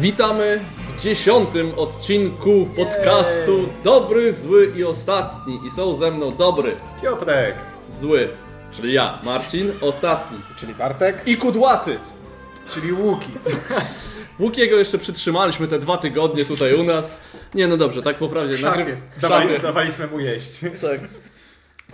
Witamy w dziesiątym odcinku podcastu Dobry, Zły i Ostatni. I są ze mną dobry, Piotrek. zły, czyli ja, Marcin, ostatni Czyli Bartek, i kudłaty. czyli Łuki. Łukiego jeszcze przytrzymaliśmy te dwa tygodnie tutaj u nas. Nie, no dobrze, tak poprawnie. szafie. Dawali, szafie. dawaliśmy mu jeść. Tak.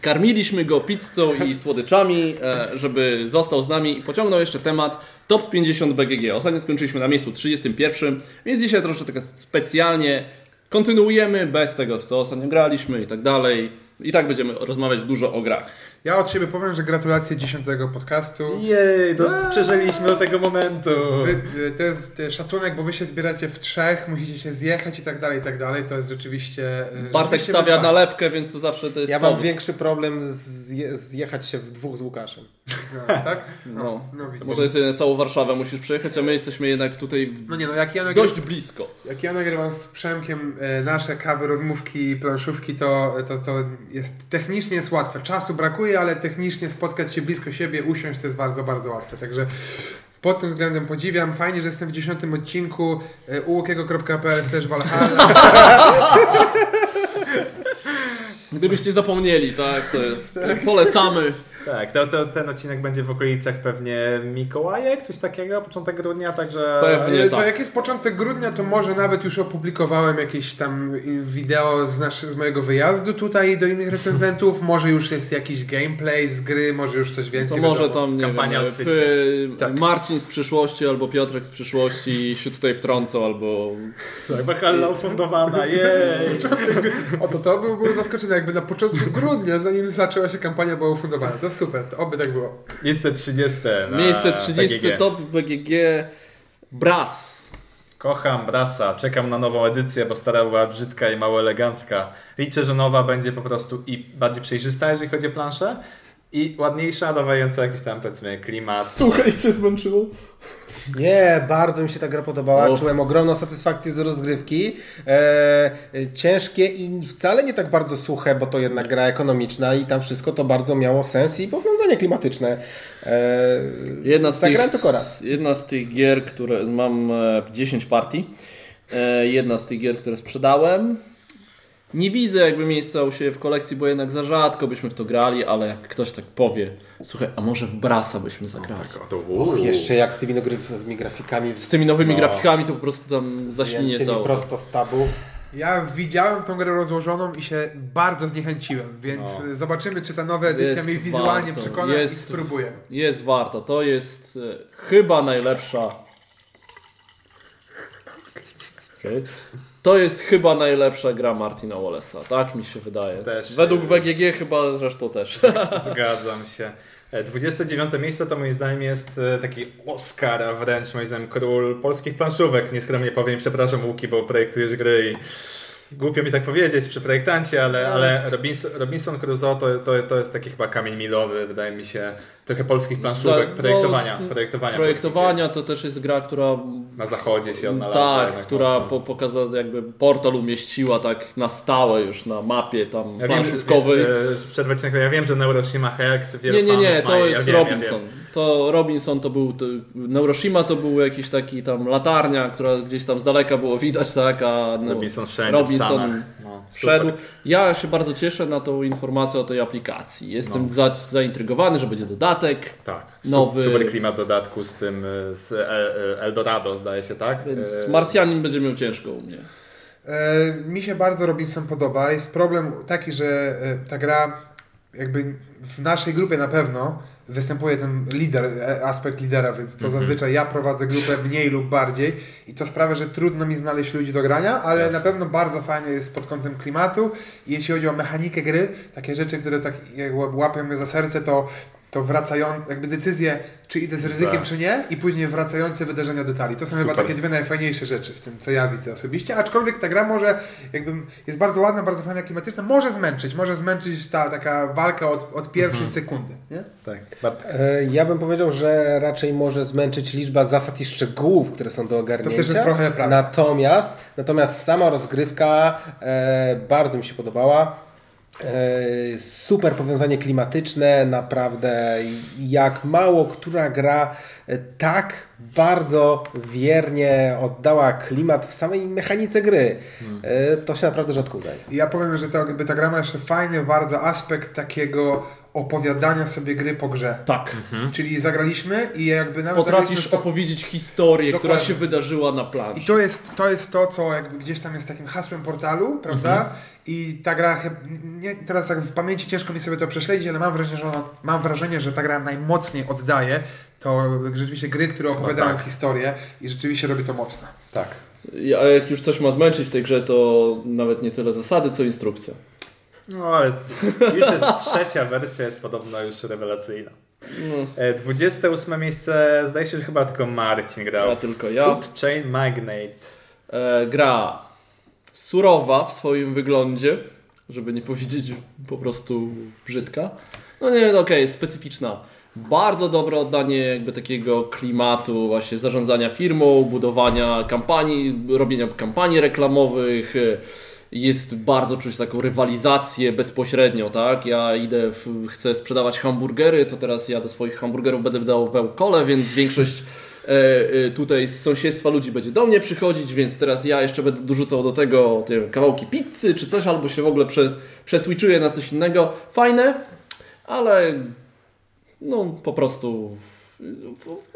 Karmiliśmy go pizzą i słodyczami, e, żeby został z nami i pociągnął jeszcze temat Top 50 BGG. Ostatnio skończyliśmy na miejscu 31, więc dzisiaj troszkę tak specjalnie kontynuujemy bez tego, w co ostatnio graliśmy i tak dalej. I tak będziemy rozmawiać dużo o grach. Ja od siebie powiem, że gratulacje dziesiątego podcastu. Jej, to przeżyliśmy do tego momentu. Wy, to jest szacunek, bo wy się zbieracie w trzech, musicie się zjechać i tak dalej, i tak dalej. To jest rzeczywiście. y, Bartek stawia wyzwanie. nalewkę, więc to zawsze to jest Ja mam powód. większy problem zje, zjechać się w dwóch z Łukaszem. No, tak? No, no widzisz. bo to jest całą Warszawę musisz przejechać, a my jesteśmy jednak tutaj w- No nie, no jak ja, nagry... dość blisko. jak ja nagrywam z Przemkiem e, nasze kawy, rozmówki, planszówki, to, to, to jest technicznie jest łatwe. Czasu brakuje, ale technicznie spotkać się blisko siebie, usiąść to jest bardzo, bardzo łatwe. Także pod tym względem podziwiam. Fajnie, że jestem w dziesiątym odcinku e, ułokiego.pl slash Valhalla. Gdybyście zapomnieli, tak, to jest. Polecamy. Tak, to, to, ten odcinek będzie w okolicach pewnie Mikołajek, coś takiego, początek grudnia, także... Pewnie. E, To tak. jak jest początek grudnia, to może nawet już opublikowałem jakieś tam wideo z, nasz, z mojego wyjazdu tutaj do innych recenzentów. Może już jest jakiś gameplay z gry, może już coś To więcej. może wiadomo. tam, nie Kampania wiem, odsycie. p- Tak. Marcin z przyszłości albo Piotrek z przyszłości się tutaj wtrącą, albo... Tak, Valhalla ufundowana, jej! O to, to by było zaskoczenie, jakby na początku grudnia, zanim zaczęła się kampania, była ufundowana. To super, to oby tak było. Miejsce 30 na Miejsce 30 BGG. top BGG Brass. Kocham Brasa, czekam na nową edycję, bo stara była brzydka i mało elegancka. Liczę, że nowa będzie po prostu i bardziej przejrzysta, jeżeli chodzi o planszę, i ładniejsza, dawająca jakiś tam, powiedzmy, klimat. Słuchaj, cię zmęczyło. Nie, bardzo mi się ta gra podobała. Czułem ogromną satysfakcję z rozgrywki. E, e, ciężkie i wcale nie tak bardzo suche, bo to jednak gra ekonomiczna i tam wszystko to bardzo miało sens i powiązanie klimatyczne. E, Jedna z, tych, tylko raz. jedna z tych gier, które mam e, 10 partii. E, jedna z tych gier, które sprzedałem. Nie widzę jakby miejsca u siebie w kolekcji, bo jednak za rzadko byśmy w to grali, ale jak ktoś tak powie, słuchaj, a może w Brasa byśmy zagrali. O, to, Och, jeszcze jak z tymi nowymi grafikami, Z tymi nowymi No. grafikami to po prostu tam zaślinie tymi całe. prosto z tabu. Ja widziałem tą grę rozłożoną i się bardzo zniechęciłem, więc No. zobaczymy, czy ta nowa edycja Jest mnie wizualnie warto, przekona jest- i spróbuję. Jest warto. To jest e, chyba najlepsza. Okej. To jest chyba najlepsza gra Martina Wallace'a. Tak mi się wydaje. Też. Według BGG chyba zresztą też. Zgadzam się. E, 29 miejsce to moim zdaniem jest e, taki Oscar, a wręcz moim zdaniem król polskich planszówek. Nieskromnie powiem, przepraszam Łuki, bo projektujesz gry i głupio mi tak powiedzieć przy projektancie, ale, ale Robinson, Robinson Crusoe to, to, to jest taki chyba kamień milowy, wydaje mi się, trochę polskich planszówek, Za- projektowania. no, projektowania, Projektowania to też jest gra, która. Na zachodzie się odnalazła. Tak, która po, pokazała, jakby portal umieściła tak na stałe już na mapie tam Ja planszówkowej. przerwę ci na chwilę, ja wiem, że Neuroshima Hex, wielu Nie, nie, nie, to jest ja ja Robinson. wiem. To Robinson to był. To, Neuroshima to był jakiś taki tam latarnia, która gdzieś tam z daleka było widać, tak? A no, Robinson wszędzie w Robinson. No, wszedł. Ja się bardzo cieszę na tą informację o tej aplikacji. Jestem No. za, zaintrygowany, że będzie dodatek. Tak, Nowy- super klimat dodatku z tym, y, z e- e- Eldorado zdaje się, tak? Więc E, Marsjanin będzie miał ciężko u mnie. E, mi się bardzo Robinson podoba. Jest problem taki, że e, ta gra jakby w naszej grupie na pewno występuje ten lider, e, aspekt lidera, więc to Mhm. zazwyczaj ja prowadzę grupę mniej lub bardziej i to sprawia, że trudno mi znaleźć ludzi do grania, ale Jasne. na pewno bardzo fajnie jest pod kątem klimatu i jeśli chodzi o mechanikę gry, takie rzeczy, które tak łapią mnie za serce, to to wracają, jakby decyzje, czy idę z ryzykiem, Tak. czy nie, i później wracające wydarzenia do talii. To są chyba Super. takie dwie najfajniejsze rzeczy w tym, co ja widzę osobiście. Aczkolwiek ta gra może, jakby jest bardzo ładna, bardzo fajna, klimatyczna, może zmęczyć, może zmęczyć ta taka walka od, od pierwszej Mhm. sekundy. Nie? Tak, E, Ja bym powiedział, że raczej może zmęczyć liczba zasad i szczegółów, które są do ogarnięcia. To też jest trochę prawda. Natomiast, natomiast sama rozgrywka e, bardzo mi się podobała. E, super powiązanie klimatyczne, naprawdę jak mało która gra e, tak bardzo wiernie oddała klimat w samej mechanice gry. E, To się naprawdę rzadko udaje. Ja powiem, że jakby ta gra ma jeszcze fajny bardzo aspekt takiego opowiadania sobie gry po grze. Tak. Czyli zagraliśmy i jakby nawet Potrafisz to- opowiedzieć historię, która Dokładnie. się wydarzyła na I planszy. to jest, to jest to, co jakby gdzieś tam jest takim hasłem portalu, prawda? Mhm. I ta gra, nie, teraz tak w pamięci ciężko mi sobie to prześledzić, ale mam wrażenie, że, ona, mam wrażenie, że ta gra najmocniej oddaje to rzeczywiście gry, które opowiadają tak. historię i rzeczywiście robi to mocno. Tak. A jak już coś ma zmęczyć w tej grze, to nawet nie tyle zasady, co instrukcja. No ale już jest trzecia wersja, jest podobno już rewelacyjna. E, 28 miejsce, zdaje się, że chyba tylko Marcin grał. Ja tylko ja. Food Chain Magnate. E, gra surowa w swoim wyglądzie, żeby nie powiedzieć po prostu brzydka. No nie, no okej, specyficzna. Bardzo dobre oddanie jakby takiego klimatu właśnie zarządzania firmą, budowania kampanii, robienia kampanii reklamowych. Jest bardzo czuć taką rywalizację bezpośrednio, tak? Ja idę, w, chcę sprzedawać hamburgery, to teraz ja do swoich hamburgerów będę wydał kole, więc większość e, e, tutaj z sąsiedztwa ludzi będzie do mnie przychodzić, więc teraz ja jeszcze będę dorzucał do tego wiem, kawałki pizzy czy coś, albo się w ogóle prze, na coś innego. Fajne, ale no po prostu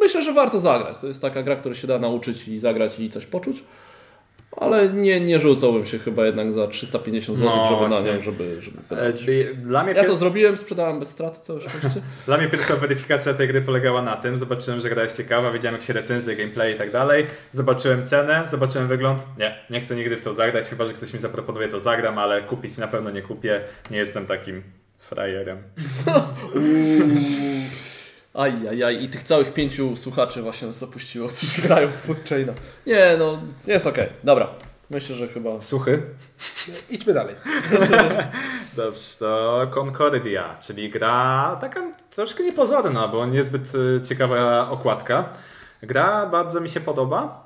myślę, że warto zagrać. To jest taka gra, która się da nauczyć i zagrać i coś poczuć. Ale nie, nie rzucałbym się chyba jednak za 350 zł, No, żeby na właśnie. nią, żeby, żeby E, wydać. dla mnie Ja pier- to zrobiłem, sprzedałem bez straty, całe szczęście. Dla mnie pierwsza weryfikacja tej gry polegała na tym, zobaczyłem, że gra jest ciekawa, wiedziałem jak się recenzje, gameplay i tak dalej, zobaczyłem cenę, zobaczyłem wygląd, nie, nie chcę nigdy w to zagrać, chyba, że ktoś mi zaproponuje to zagram, ale kupić na pewno nie kupię, nie jestem takim frajerem. Aj, aj, aj. I tych całych pięciu słuchaczy właśnie nas opuściło, którzy grają w Food Chaina. Nie, no, jest okej. Dobra. Myślę, że chyba... Suchy? Idźmy dalej. Dobrze, to Concordia, czyli gra taka troszkę niepozorna, bo niezbyt y, ciekawa okładka. Gra bardzo mi się podoba.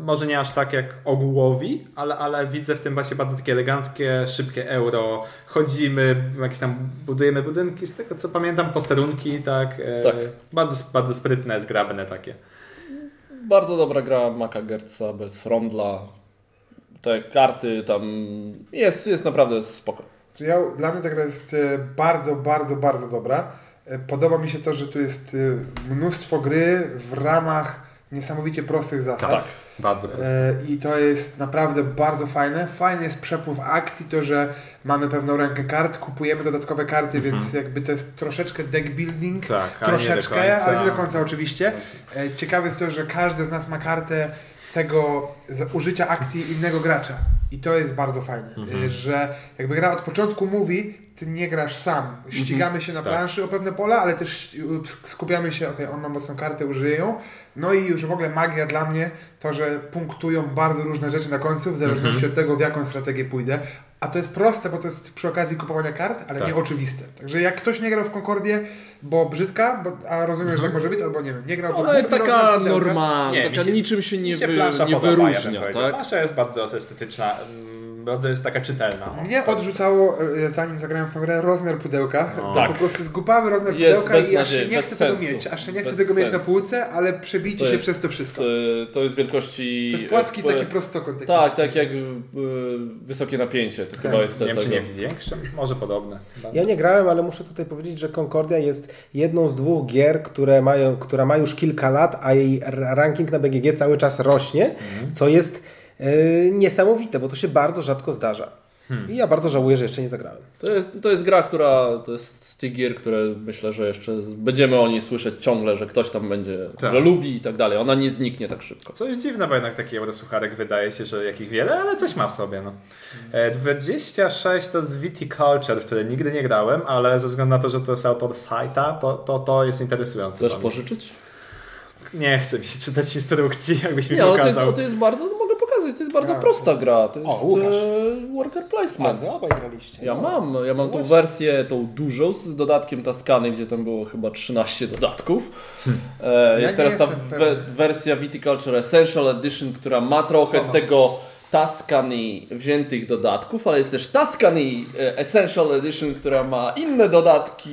Może nie aż tak jak ogółowi, ale, ale widzę w tym właśnie bardzo takie eleganckie, szybkie euro. Chodzimy, jakieś tam budujemy budynki, z tego co pamiętam, posterunki, tak. E, Tak. Bardzo, bardzo sprytne, zgrabne takie. Bardzo dobra gra Maka Gertza bez rondla. Te karty tam... Jest, jest naprawdę spoko. Ja, dla mnie ta gra jest e, bardzo, bardzo, bardzo dobra. E, Podoba mi się to, że tu jest mnóstwo gry w ramach niesamowicie prostych zasad. Tak, bardzo proste. E, I to jest naprawdę bardzo fajne. Fajny jest przepływ akcji, to, że mamy pewną rękę kart, kupujemy dodatkowe karty, więc jakby to jest troszeczkę deck building. Mhm. Tak, ale nie do troszeczkę, końca. ale nie do końca oczywiście. E, Ciekawe jest to, że każdy z nas ma kartę tego użycia akcji innego gracza. I to jest bardzo fajne, Mhm. e, że jakby gra od początku mówi, ty nie grasz sam. Ścigamy się na Tak. planszy o pewne pola, ale też y, skupiamy się, okej, on ma mocną kartę, użyje ją. No i już w ogóle magia dla mnie to, że punktują bardzo różne rzeczy na końcu, w zależności Mhm. od tego, w jaką strategię pójdę. A to jest proste, bo to jest przy okazji kupowania kart, ale Tak. nie oczywiste. Także jak ktoś nie grał w Concordię, bo brzydka, bo, a rozumiem, że tak może być, albo nie wiem, nie grał, bo Ona jest taka normalna, Nie, taka się- niczym się nie, Mi się wy, nie podoba, ja wyróżnia, powiedział. tak? Plansza jest bardzo estetyczna, mm, bardzo jest taka czytelna. o. Mnie odrzucało, e, zanim zagrałem w tą grę, rozmiar pudełka. No. To Tak. po prostu głupawy rozmiar Jest pudełka i aż się nie chcę tego sensu. mieć. Aż się nie chcę Bez tego mieć na półce, ale przebicie się przez to wszystko. z- to jest wielkości... To jest płaski e, taki prostokąt. taki. Tak, tak jak wysokie napięcie. To chyba jest Nie wiem, czy tego. nie większe, może podobne. Ja nie grałem, ale muszę tutaj powiedzieć, że Concordia jest jedną z dwóch gier, które mają, która ma już kilka lat, a jej ranking na BGG cały czas rośnie, co jest e, niesamowite, bo to się bardzo rzadko zdarza. I ja bardzo żałuję, że jeszcze nie zagrałem. To jest, to jest gra, która to jest z tych gier, które myślę, że jeszcze z- będziemy o niej słyszeć ciągle, że ktoś tam będzie, Tak. że lubi i tak dalej. Ona nie zniknie tak szybko. Coś dziwne, bo jednak taki eurosucharek wydaje się, że jakich wiele, ale coś ma w sobie. No. E, 26 to jest Viticulture, w które nigdy nie grałem, ale ze względu na to, że to jest autor Saita, to, to, to jest interesujące. Chcesz pożyczyć? Nie chcę mi się czytać instrukcji, jakbyś mi Nie, ale to jest, pokazał. to jest bardzo, pokazać, to jest bardzo Ja. prosta gra. To jest O, Łukasz. e, worker placement. A, obaj graliście. Ja No. mam, ja mam tą wersję, tą dużą z dodatkiem Taskany, gdzie tam było chyba 13 dodatków. E, jest nie teraz ta we, wersja Viticulture Essential Edition, która ma trochę z Aha. tego Tuscany wziętych dodatków, ale jest też Tuscany e, Essential Edition, która ma inne dodatki.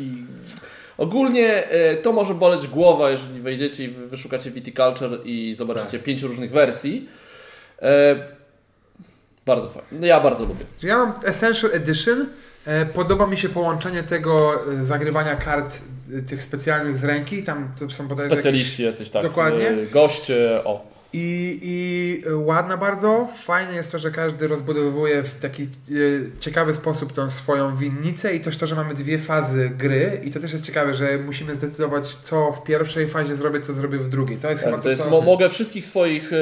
Ogólnie to może boleć głowa, jeżeli wejdziecie i wy- wyszukacie Viticulture i zobaczycie pięć różnych wersji. E, bardzo fajnie. No ja bardzo lubię. Ja mam Essential Edition. E, Podoba mi się połączenie tego e, zagrywania kart tych specjalnych z ręki. Tam to są bodajże Specjaliści jacyś tak. Dokładnie. Goście, o. I, I e, ładna bardzo. Fajne jest to, że każdy rozbudowuje w taki e, ciekawy sposób tą swoją winnicę i też to, że mamy dwie fazy gry i to też jest ciekawe, że musimy zdecydować, co w pierwszej fazie zrobię, co zrobię w drugiej. To jest chyba Tak, to jest, co... mo, mogę wszystkich swoich e,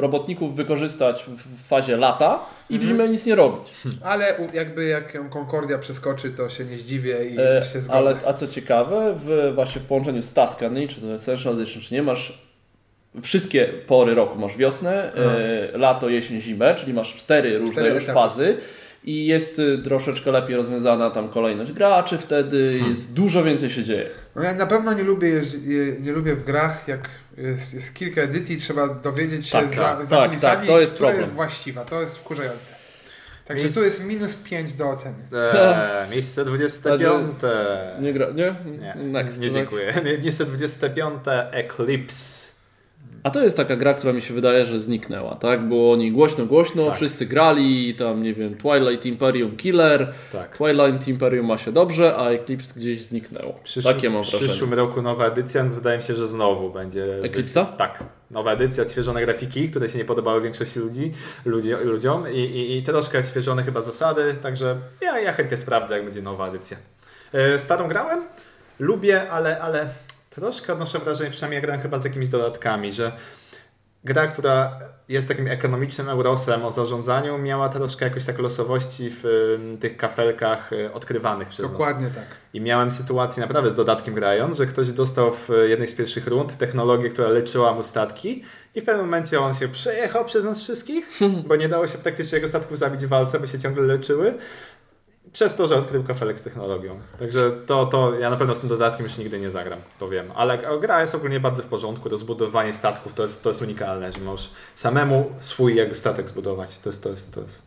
robotników wykorzystać w, fazie lata i w zimę nic nie robić. Ale jakby jak ją Concordia przeskoczy, to się nie zdziwię i E, się zgodzę. ale a co ciekawe, w, właśnie w połączeniu z Tuscany, czy to Essential Edition, czy nie, masz wszystkie pory roku. Masz wiosnę, e, lato, jesień, zimę, czyli masz cztery różne Cztery już etapy. fazy. I jest y, troszeczkę lepiej rozwiązana tam kolejność graczy wtedy, jest dużo więcej się dzieje. No ja na pewno nie lubię, nie lubię w grach, jak jest, jest kilka edycji, trzeba dowiedzieć się Tak, za, tak, za tak, tak, to jest która problem. jest właściwa. To jest wkurzające. Także Miejsc- tu jest minus 5 do oceny. Eee, miejsce 25. Nie gra, nie? Nie, Next, nie tak? dziękuję. Miejsce 25. Eclipse. A to jest taka gra, która mi się wydaje, że zniknęła, tak? Było o niej głośno, głośno, Tak. wszyscy grali, tam nie wiem, Twilight Imperium Killer, Tak. Twilight Imperium ma się dobrze, a Eclipse gdzieś zniknęło. Takie mam W wrażenie. przyszłym roku nowa edycja, więc wydaje mi się, że znowu będzie. Eclipse'a? Tak. Nowa edycja, odświeżone grafiki, które się nie podobały większości ludzi, ludzi ludziom i, i, i troszkę odświeżone chyba zasady, także ja, ja chętnie sprawdzę, jak będzie nowa edycja. E, starą grałem, lubię, ale, ale troszkę odnoszę wrażenie, przynajmniej ja grałem chyba z jakimiś dodatkami, że gra, która jest takim ekonomicznym eurosem o zarządzaniu, miała troszkę jakoś tak losowości w tych kafelkach y, odkrywanych przez nas. Dokładnie tak. I miałem sytuację naprawdę z dodatkiem grając, że ktoś dostał w jednej z pierwszych rund technologię, która leczyła mu statki i w pewnym momencie on się przejechał przez nas wszystkich, bo nie dało się praktycznie jego statków zabić w walce, bo się ciągle leczyły. Przez to, że odkrył kafelek z technologią. Także to, to ja na pewno z tym dodatkiem już nigdy nie zagram, to wiem. Ale gra jest ogólnie bardzo w porządku. Rozbudowanie statków to jest, to jest unikalne, że możesz samemu swój jakby statek zbudować. To jest, to jest, to jest.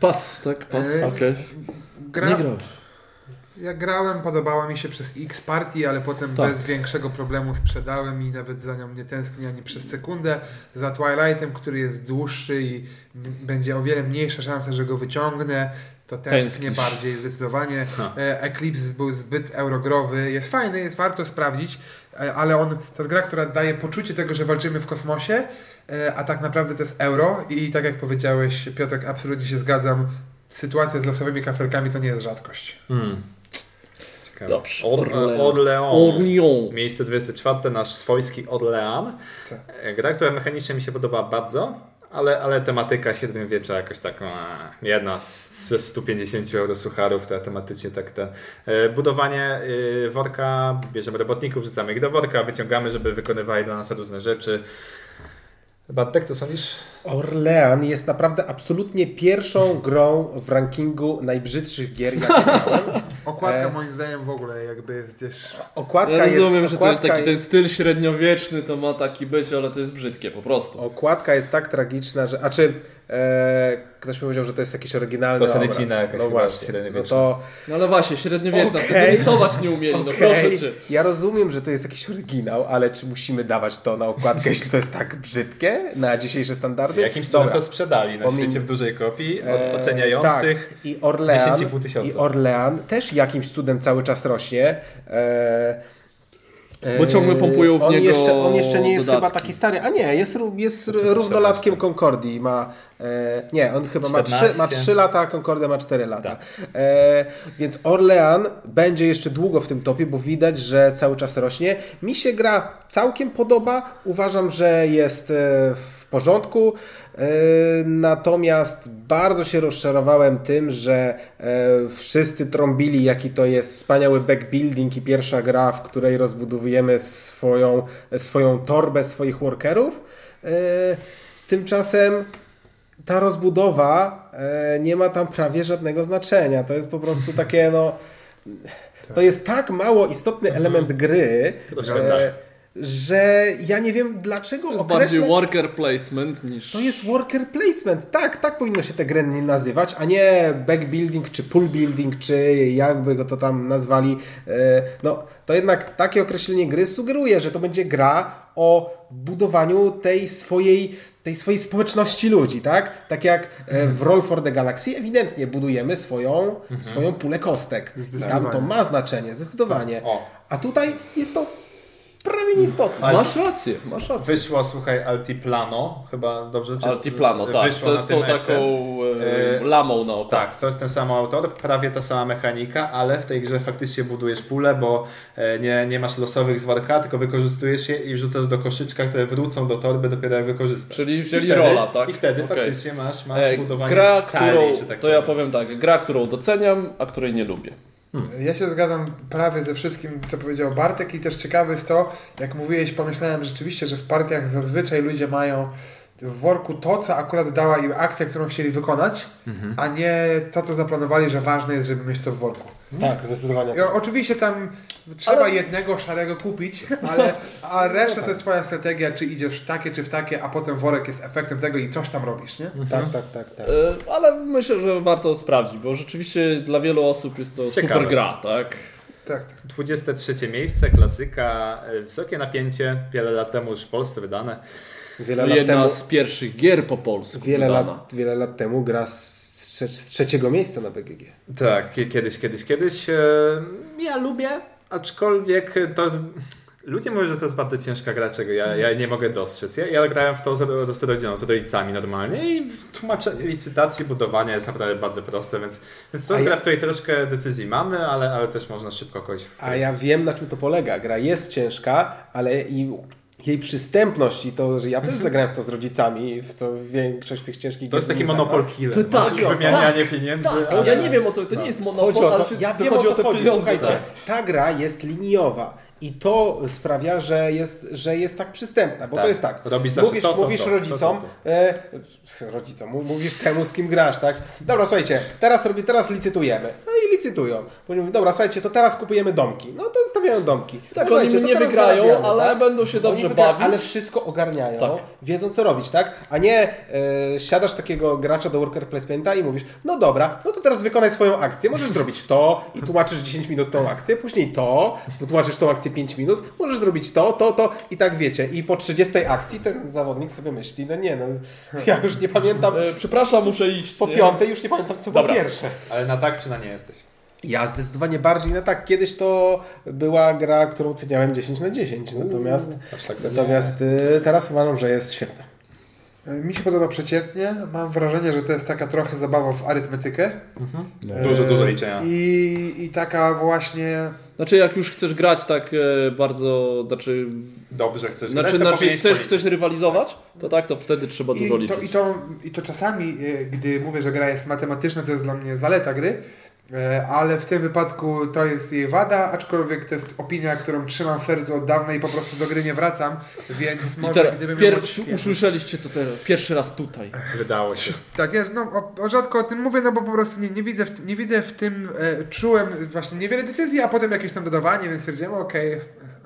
Pas, tak? Pas, E, okej. Gra, Nie grałeś. Ja grałem, podobała mi się przez X Party, ale potem Tak. bez większego problemu sprzedałem i nawet za nią nie tęsknię ani przez sekundę. Za Twilightem, który jest dłuższy i będzie o wiele mniejsza szansa, że go wyciągnę, to tęsknię bardziej zdecydowanie. E, Eclipse był zbyt eurogrowy. Jest fajny, jest warto sprawdzić, e, ale on, to jest gra, która daje poczucie tego, że walczymy w kosmosie, e, a tak naprawdę to jest euro i tak jak powiedziałeś, Piotrek, absolutnie się zgadzam. Sytuacja z losowymi kafelkami to nie jest rzadkość. Hmm. Ciekawe. Dobrze. Or, Orlean. Orlean. Orlean. Miejsce 24, nasz swojski Orlean. Tak. Gra, która mechanicznie mi się podoba bardzo, ale, ale tematyka średniowiecza jakoś tak, jedna z, ze 150 eurosucharów, która tematycznie tak ten... E, budowanie e, worka, bierzemy robotników, wrzucamy ich do worka, wyciągamy, żeby wykonywali dla nas różne rzeczy. Bartek, co sądzisz? Orlean jest naprawdę absolutnie pierwszą grą w rankingu najbrzydszych gier, jakie. Okładka E. moim zdaniem w ogóle jakby jest gdzieś... Okładka Ja rozumiem, jest, że to jest taki ten styl średniowieczny, to ma taki być, ale to jest brzydkie po prostu. Okładka jest tak tragiczna, że. A czy ktoś mi powiedział, że to jest jakiś oryginalny To jest obraz. jakaś no właśnie. No to No ale właśnie, średniowieczna, wtedy rysować nie umieli, no okej, proszę cię. ja rozumiem, że to jest jakiś oryginał, ale czy musimy dawać to na okładkę, jeśli to jest tak brzydkie na dzisiejsze standardy? Jakimś cudem to sprzedali na świecie w dużej kopii, od E, oceniających. Tak. I Orlean, 10,5 tysiąca. I Orlean też jakimś cudem cały czas rośnie. E, e, Bo ciągle pompują w on niego Jeszcze, on jeszcze nie jest dodatki. chyba taki stary. A nie, jest, jest równolatkiem Concordii. Ma, e, nie, on chyba ma 3, 14. ma 3 lata, a Concordia ma 4 lata. Tak. E, więc Orlean będzie jeszcze długo w tym topie, bo widać, że cały czas rośnie. Mi się gra całkiem podoba. Uważam, że jest w porządku. E, Natomiast bardzo się rozczarowałem tym, że e, wszyscy trąbili, jaki to jest wspaniały backbuilding i pierwsza gra, w której rozbudowujemy swoją, swoją torbę swoich workerów. E, Tymczasem ta rozbudowa nie ma tam prawie żadnego znaczenia. To jest po prostu takie, no. To jest tak mało istotny element gry, Troszkę że, tak. Że ja nie wiem dlaczego To jest bardziej określać... worker placement niż... To jest worker placement, tak, tak powinno się te gry nie nazywać, a nie backbuilding, czy pool building, czy jakby go to tam nazwali. E, No, to jednak takie określenie gry sugeruje, że to będzie gra o budowaniu tej swojej, tej swojej społeczności ludzi, tak? Tak jak e, w Roll for the Galaxy ewidentnie budujemy swoją, swoją pulę kostek. Tam Zdecydowanie. to ma znaczenie, zdecydowanie. O. A tutaj jest to prawie nieistotne. Masz rację, masz rację. Wyszło, słuchaj, Altiplano, chyba dobrze czy Altiplano, tak. Wyszło To jest tą taką e, E, lamą na oko. Tak, to jest ten sam autor, prawie ta sama mechanika, ale w tej grze faktycznie budujesz pulę, bo e, nie, nie masz losowych z worka, tylko wykorzystujesz je i wrzucasz do koszyczka, które wrócą do torby dopiero jak wykorzystasz. Czyli I wzięli wtedy, rola, tak? I wtedy Okej. faktycznie masz, masz E, budowanie Gra, talii, którą, że tak to ja powiem. powiem tak, gra, którą doceniam, a której nie lubię. Ja się zgadzam prawie ze wszystkim, co powiedział Bartek i też ciekawe jest to, jak mówiłeś, pomyślałem rzeczywiście, że w partiach zazwyczaj ludzie mają w worku to, co akurat dała im akcja, którą chcieli wykonać, a nie to, co zaplanowali, że ważne jest, żeby mieć to w worku. Tak, zdecydowanie. O- oczywiście tam trzeba Ale- jednego szarego kupić, ale a reszta to jest twoja strategia, czy idziesz w takie, czy w takie, a potem worek jest efektem tego i coś tam robisz, nie? Tak, tak, tak, tak. E, Ale myślę, że warto sprawdzić, bo rzeczywiście dla wielu osób jest to Ciekawe. super gra, tak? Tak, tak. 23 miejsce, klasyka, e, wysokie napięcie, wiele lat temu już w Polsce wydane. Wiele lat Jedna temu, z pierwszych gier po polsku wiele lat, wiele lat temu gra z, trze- z trzeciego miejsca na BGG. Tak, kie- kiedyś, kiedyś, kiedyś. E, Ja lubię, aczkolwiek to jest... Ludzie mówią, że to jest bardzo ciężka gra, czego ja, ja nie mogę dostrzec. Ja, ja grałem w to z, z rodziną, z rodzicami normalnie i tłumaczenie licytacji, budowania jest naprawdę bardzo proste, więc, więc to jest ja- gra, w której troszkę decyzji mamy, ale, ale też można szybko kogoś... A ja wiem, na czym to polega. Gra jest ciężka, ale i jej przystępność i to, że ja też zagrałem w to z rodzicami, w co większość tych ciężkich To jest taki monopol killer. To tak, Masz wymianianie tak, pieniędzy. Tak, ale- ja nie wiem o co, to nie jest Chodzi monopol, o ale to, się ja wiem chodzi o o co chodzi. pieniądze. Słuchajcie, ta gra jest liniowa. I to sprawia, że jest, że jest tak przystępna, bo Tak. to jest tak. Robisz mówisz to, to, mówisz to, rodzicom, to, to, E, rodzicom, mówisz temu, z kim grasz, tak? Dobra, słuchajcie, teraz robię, teraz licytujemy. No i licytują. Mówią, Dobra, słuchajcie, to teraz kupujemy domki. No to stawiają domki. Tak, no, oni nie wygrają, ale tak? będą się dobrze Oni wygra- bawić. Ale wszystko ogarniają, Tak. wiedzą co robić, tak? A nie e, siadasz takiego gracza do worker placementa i mówisz, no dobra, no to teraz wykonaj swoją akcję, możesz zrobić to i tłumaczysz 10 minut tą akcję, później to, tłumaczysz tą akcję 5 minut, możesz zrobić to, to, to i tak wiecie. I po 30 akcji ten zawodnik sobie myśli, no nie no, ja już nie pamiętam, E, Przepraszam, muszę iść. po piątej już nie pamiętam co Dobra. było pierwsze. Ale na tak czy na nie jesteś? Ja zdecydowanie bardziej na tak. Kiedyś to była gra, którą oceniałem 10 na 10, natomiast, Aż tak nie. natomiast y, teraz uważam, że jest świetna. Mi się podoba przeciętnie. Mam wrażenie, że to jest taka trochę zabawa w arytmetykę. Dużo, E, dużo liczenia. I, I taka właśnie. Znaczy jak już chcesz grać tak e, bardzo, znaczy, Dobrze chcesz znaczy, grać, znaczy powinieneś chcesz, policzyć. chcesz rywalizować, to tak, to wtedy trzeba I dużo to, liczyć. i, to, I to czasami, e, gdy mówię, że gra jest matematyczna, to jest dla mnie zaleta gry. E, Ale w tym wypadku to jest jej wada, aczkolwiek to jest opinia, którą trzymam w sercu od dawna i po prostu do gry nie wracam, więc może teraz, gdybym pier- miał usłyszeliście to teraz, pierwszy raz tutaj. Wydało się. Tak jest, no o, o rzadko o tym mówię, no bo po prostu nie, nie, widzę, w, nie widzę w tym, e, czułem właśnie niewiele decyzji, a potem jakieś tam dodawanie, więc stwierdziłem, okej,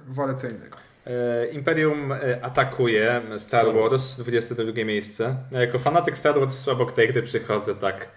wolę co innego. E, Imperium e, atakuje Star Star Wars. Wars, 22 miejsce. Ja jako fanatyk Star Wars obok tej gry przychodzę tak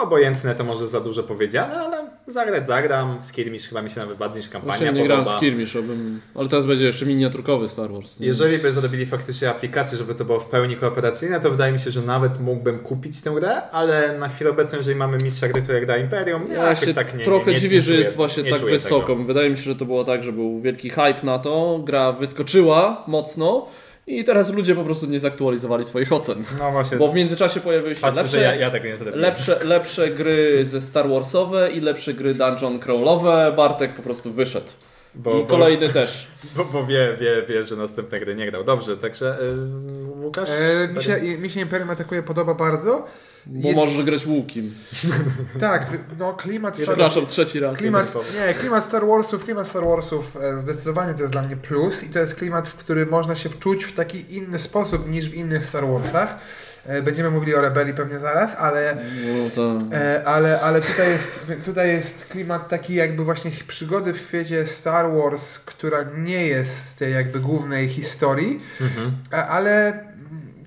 obojętne to może za dużo powiedziane, ale zagrać zagram. Skirmish chyba mi się nawet bardziej niż kampania Właśnie nie grałem podoba. Skirmish, abym... ale teraz będzie jeszcze miniaturkowy Star Wars. nie? Jeżeli by zrobili faktycznie aplikację, żeby to było w pełni kooperacyjne, to wydaje mi się, że nawet mógłbym kupić tę grę, ale na chwilę obecną, jeżeli mamy mistrza gry, która gra Imperium, ja Ja jakoś się tak nie trochę nie, dziwię, nie że czuję, jest właśnie nie tak wysoko. Tego. Wydaje mi się, że to było tak, że był wielki hype na to, gra wyskoczyła mocno i teraz ludzie po prostu nie zaktualizowali swoich ocen. No właśnie, Bo w międzyczasie pojawiły się patrzę, lepsze, ja, ja tego nie lepsze, lepsze gry ze Star Warsowe i lepsze gry dungeon crawlowe. Bartek po prostu wyszedł. Bo, I kolejny też. Bo, bo wie, wie, wie, że następne gry nie grał. Dobrze, także yy, Łukasz? E, mi, się, mi się Imperium atakuje podoba bardzo. Bo Jed- możesz grać łukiem. Tak, no klimat Star, Przepraszam, trzeci raz. klimat, nie, klimat Star Warsów, klimat Star Warsów e, zdecydowanie to jest dla mnie plus i to jest klimat, w który można się wczuć w taki inny sposób niż w innych Star Warsach. E, Będziemy mówili o Rebelii pewnie zaraz, ale, No to... e, ale, ale tutaj, jest, tutaj jest klimat taki jakby właśnie przygody w świecie Star Wars, która nie jest z tej jakby głównej historii, a- ale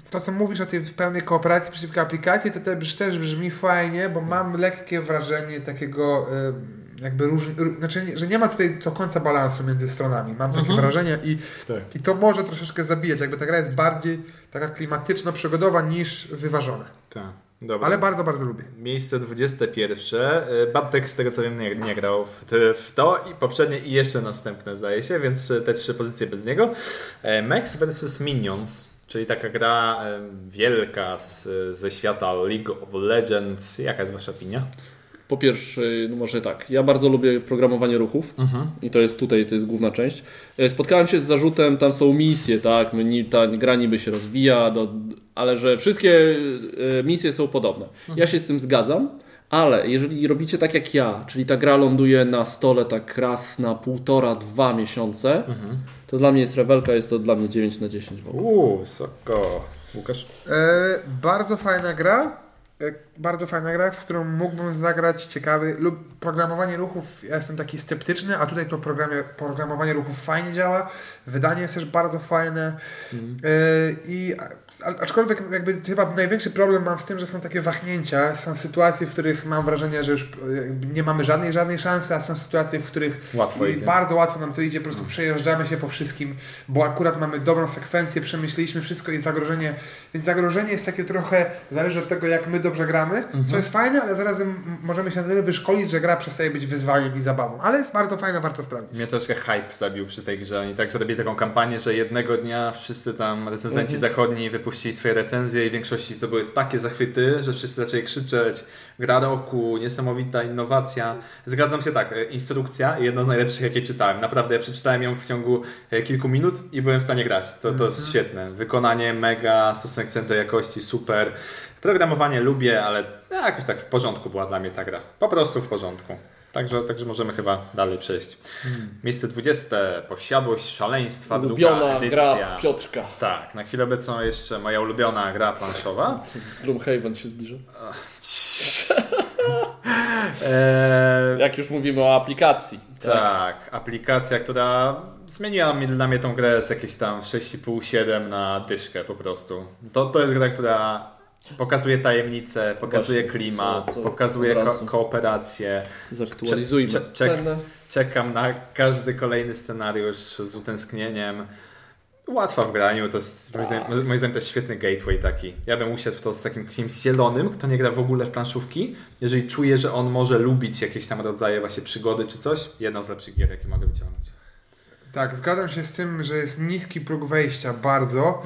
to, co mówisz o tej pełnej kooperacji przeciwko aplikacji, to też, też brzmi fajnie, bo mam lekkie wrażenie takiego e, jakby róż, ró- znaczy, nie- że nie ma tutaj do końca balansu między stronami. Mam takie wrażenie i, Tak. i to może troszeczkę zabijać. Jakby ta gra jest bardziej taka klimatyczno-przygodowa niż wyważona. Tak. Dobra. Ale bardzo, bardzo lubię. Miejsce 21. Y, Bartek z tego co wiem nie, nie grał w, to i poprzednie i jeszcze następne zdaje się, więc te trzy pozycje bez niego. E, Max vs Minions, czyli taka gra wielka z, ze świata League of Legends. Jaka jest wasza opinia? Po pierwsze, no może tak, ja bardzo lubię programowanie ruchów i to jest tutaj, to jest główna część. E, Spotkałem się z zarzutem, tam są misje, tak, my ni- ta gra niby się rozwija, do, ale że wszystkie e, misje są podobne. Ja się z tym zgadzam, ale jeżeli robicie tak jak ja, czyli ta gra ląduje na stole tak raz na półtora, dwa miesiące, to dla mnie jest rewelka, jest to dla mnie 9 na 10 w ogóle. Uuu, wysoko. Łukasz? E, bardzo fajna gra. E, bardzo fajna gra, w którą mógłbym zagrać ciekawy. Lub programowanie ruchów, ja jestem taki sceptyczny, a tutaj to programie, programowanie ruchów fajnie działa. Wydanie jest też bardzo fajne. E, I aczkolwiek jakby chyba największy problem mam z tym, że są takie wahnięcia. Są sytuacje, w których mam wrażenie, że już e, nie mamy żadnej, żadnej szansy, a są sytuacje, w których Łatwo bardzo łatwo nam to idzie, po prostu przejeżdżamy się po wszystkim, bo akurat mamy dobrą sekwencję, przemyśleliśmy wszystko i zagrożenie, więc zagrożenie jest takie trochę, zależy od tego jak my dobrze gramy, to jest fajne, ale zarazem możemy się na tyle wyszkolić, że gra przestaje być wyzwaniem i zabawą, ale jest bardzo fajna, warto sprawdzić. Mnie troszkę hype zabił przy tej grze. Oni tak zrobili taką kampanię, że jednego dnia wszyscy tam recenzenci zachodni wypuścili swoje recenzje i w większości to były takie zachwyty, że wszyscy zaczęli krzyczeć gra roku, niesamowita innowacja. Zgadzam się tak, e, instrukcja jedna z najlepszych jakie czytałem. Naprawdę ja przeczytałem ją w ciągu e, kilku minut i byłem w stanie grać. To, to jest świetne. Wykonanie mega, stosunek cen do jakości super. Programowanie lubię, ale jakoś tak w porządku była dla mnie ta gra. Po prostu w porządku. Także, także możemy chyba dalej przejść. Miejsce 20. Posiadłość szaleństwa, druga Ulubiona edycja. gra Piotrka. Tak, na chwilę obecną jeszcze moja ulubiona gra planszowa. Gloomhaven się zbliża. Eee, Jak już mówimy o aplikacji. tak, aplikacja, która zmieniła mi dla mnie tą grę z jakieś tam 6,5-7 na dyszkę po prostu. To, to jest gra, która pokazuje tajemnicę, pokazuje Właśnie, klimat, co- co pokazuje ko- kooperację. Zaktualizujmy Cze- cze- czek- cenę. Czekam na każdy kolejny scenariusz z utęsknieniem. Łatwa w graniu, to jest, moim zdaniem, moim zdaniem to jest świetny gateway taki. Ja bym usiadł w to z takim kimś zielonym, kto nie gra w ogóle w planszówki. Jeżeli czuje, że on może lubić jakieś tam rodzaje właśnie przygody czy coś, jedna z lepszych gier, jakie mogę wyciągnąć. Tak, zgadzam się z tym, że jest niski próg wejścia bardzo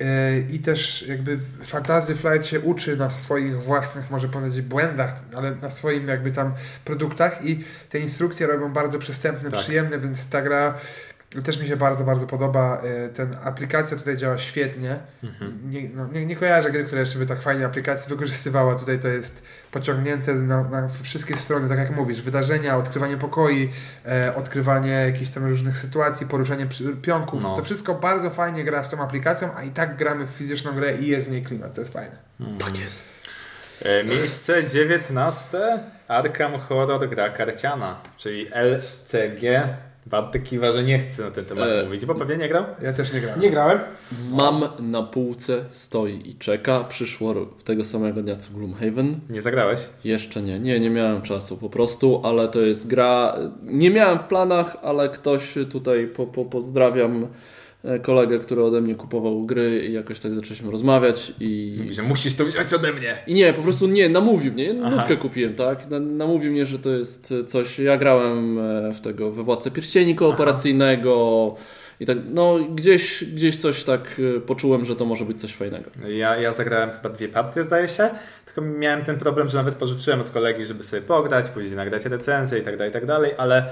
e, i też jakby Fantasy Flight się uczy na swoich własnych, może powiedzieć, błędach, ale na swoim jakby tam produktach i te instrukcje robią bardzo przystępne, Tak. przyjemne, więc ta gra też mi się bardzo, bardzo podoba. E, Ten aplikacja tutaj działa świetnie. Nie, no, nie, nie kojarzę gry, która jeszcze by tak fajnie aplikację wykorzystywała. Tutaj to jest pociągnięte na, na wszystkie strony, tak jak mówisz, wydarzenia, odkrywanie pokoi, e, odkrywanie jakichś tam różnych sytuacji, poruszanie przy- pionków. No. To wszystko bardzo fajnie gra z tą aplikacją, a i tak gramy w fizyczną grę i jest w niej klimat. To jest fajne. Tak jest. E, miejsce 19. Arkham Horror gra karciana, czyli LCG. Bartek kiwa, że nie chce na ten temat E. mówić, bo pewnie nie grał. Ja też nie gram. Nie grałem. Mam na półce, stoi i czeka. Przyszło tego samego dnia co Gloomhaven. Nie zagrałeś? Jeszcze nie, nie, nie miałem czasu po prostu, ale to jest gra. Nie miałem w planach, ale ktoś tutaj po, po, pozdrawiam kolegę, który ode mnie kupował gry i jakoś tak zaczęliśmy rozmawiać i. Mówi, że musisz to wziąć ode mnie. I nie, po prostu nie, namówił mnie. Aha. Nówkę kupiłem, tak? Na- Namówił mnie, że to jest coś. Ja grałem e, w tego we Władcę Pierścieni kooperacyjnego i tak, no gdzieś, gdzieś coś tak e, poczułem, że to może być coś fajnego. Ja, ja zagrałem chyba dwie partie, zdaje się. Tylko miałem ten problem, że nawet pożyczyłem od kolegi, żeby sobie pograć, później nagrać recenzję i tak dalej, i tak dalej, ale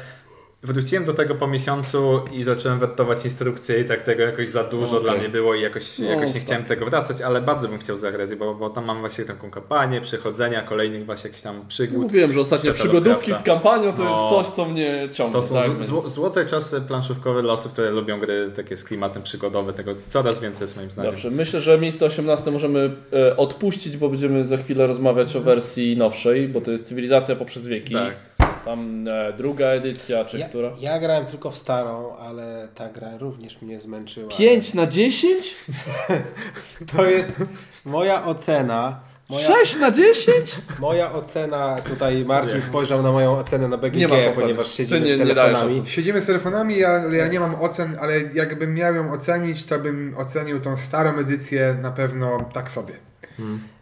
wróciłem do tego po miesiącu i zacząłem wetować instrukcje i tak tego jakoś za dużo Okej. dla mnie było i jakoś, No, jakoś nie tak. chciałem tego wracać, ale bardzo bym chciał zagrać, bo, bo tam mam właśnie taką kampanię, przechodzenia kolejnych właśnie jakichś tam przygód. Mówiłem, że ostatnio przygodówki z kampanią to No. jest coś, co mnie ciągnie. To są tak? zł- Więc- zło, złote czasy planszówkowe dla osób, które lubią gry takie z klimatem przygodowe, tego coraz więcej jest moim zdaniem. Dobrze, myślę, że miejsce 18 możemy e, odpuścić, bo będziemy za chwilę rozmawiać o wersji nowszej, bo to jest Cywilizacja poprzez wieki. Tak. Tam e, druga edycja, czy Ja, która? ja grałem tylko w starą, ale ta gra również mnie zmęczyła. 5 na 10? To jest moja ocena. Moja, 6 na 10? moja ocena, tutaj Marcin spojrzał na moją ocenę na Nie BGG, ponieważ siedzimy nie- z nie telefonami. Siedzimy z telefonami, ale ja nie mam ocen, ale jakbym miał ją ocenić, to bym ocenił tą starą edycję na pewno tak sobie.